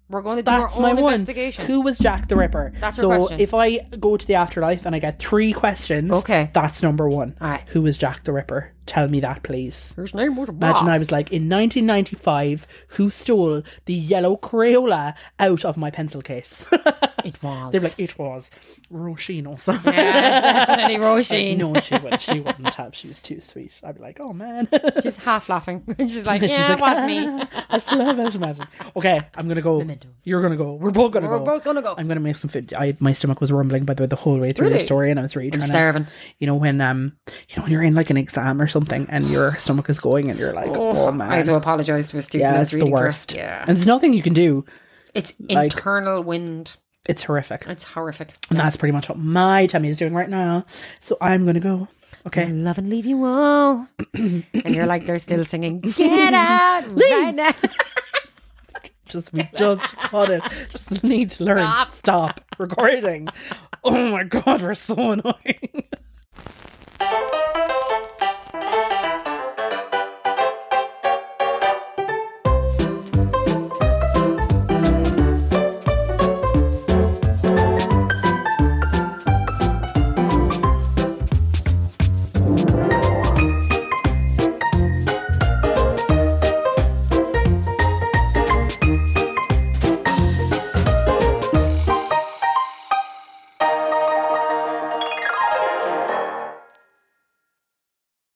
We're going to do That's our my own one. investigation. Who was Jack the Ripper? That's so question. if I go to the afterlife and I get three questions, Okay. that's number one. All right. Who was Jack the Ripper? Tell me that, please. His name was Imagine I was like, in 1995, who stole the yellow Crayola out of my pencil case? It was. They're like, it was Roisin or yeah, definitely Roisin. No, she wouldn't. She wouldn't have. She was too sweet. I'd be like, oh man. She's half laughing. She's like, She's yeah, like, it was me. I still have it. Imagine. Okay, I'm gonna go. Mementos. You're gonna go. We're both gonna go. We're both gonna go. I'm gonna make some food. I my stomach was rumbling by the way the whole way through the story, and I was really I'm starving. to. You know when um, you know when you're in like an exam or something, and your stomach is going, and you're like, oh, oh man, I had to apologise to a student yeah, I it's was the reading for. worst. Yeah. and there's nothing you can do. It's Like- internal wind. It's horrific. It's horrific. And that's pretty much what my tummy is doing right now. So I'm going to go. Okay. Love and leave you all. and you're like, they're still singing, Get out right now. Just we just cut it. Just need to learn. Stop, Stop recording. Oh my god, we're so annoying.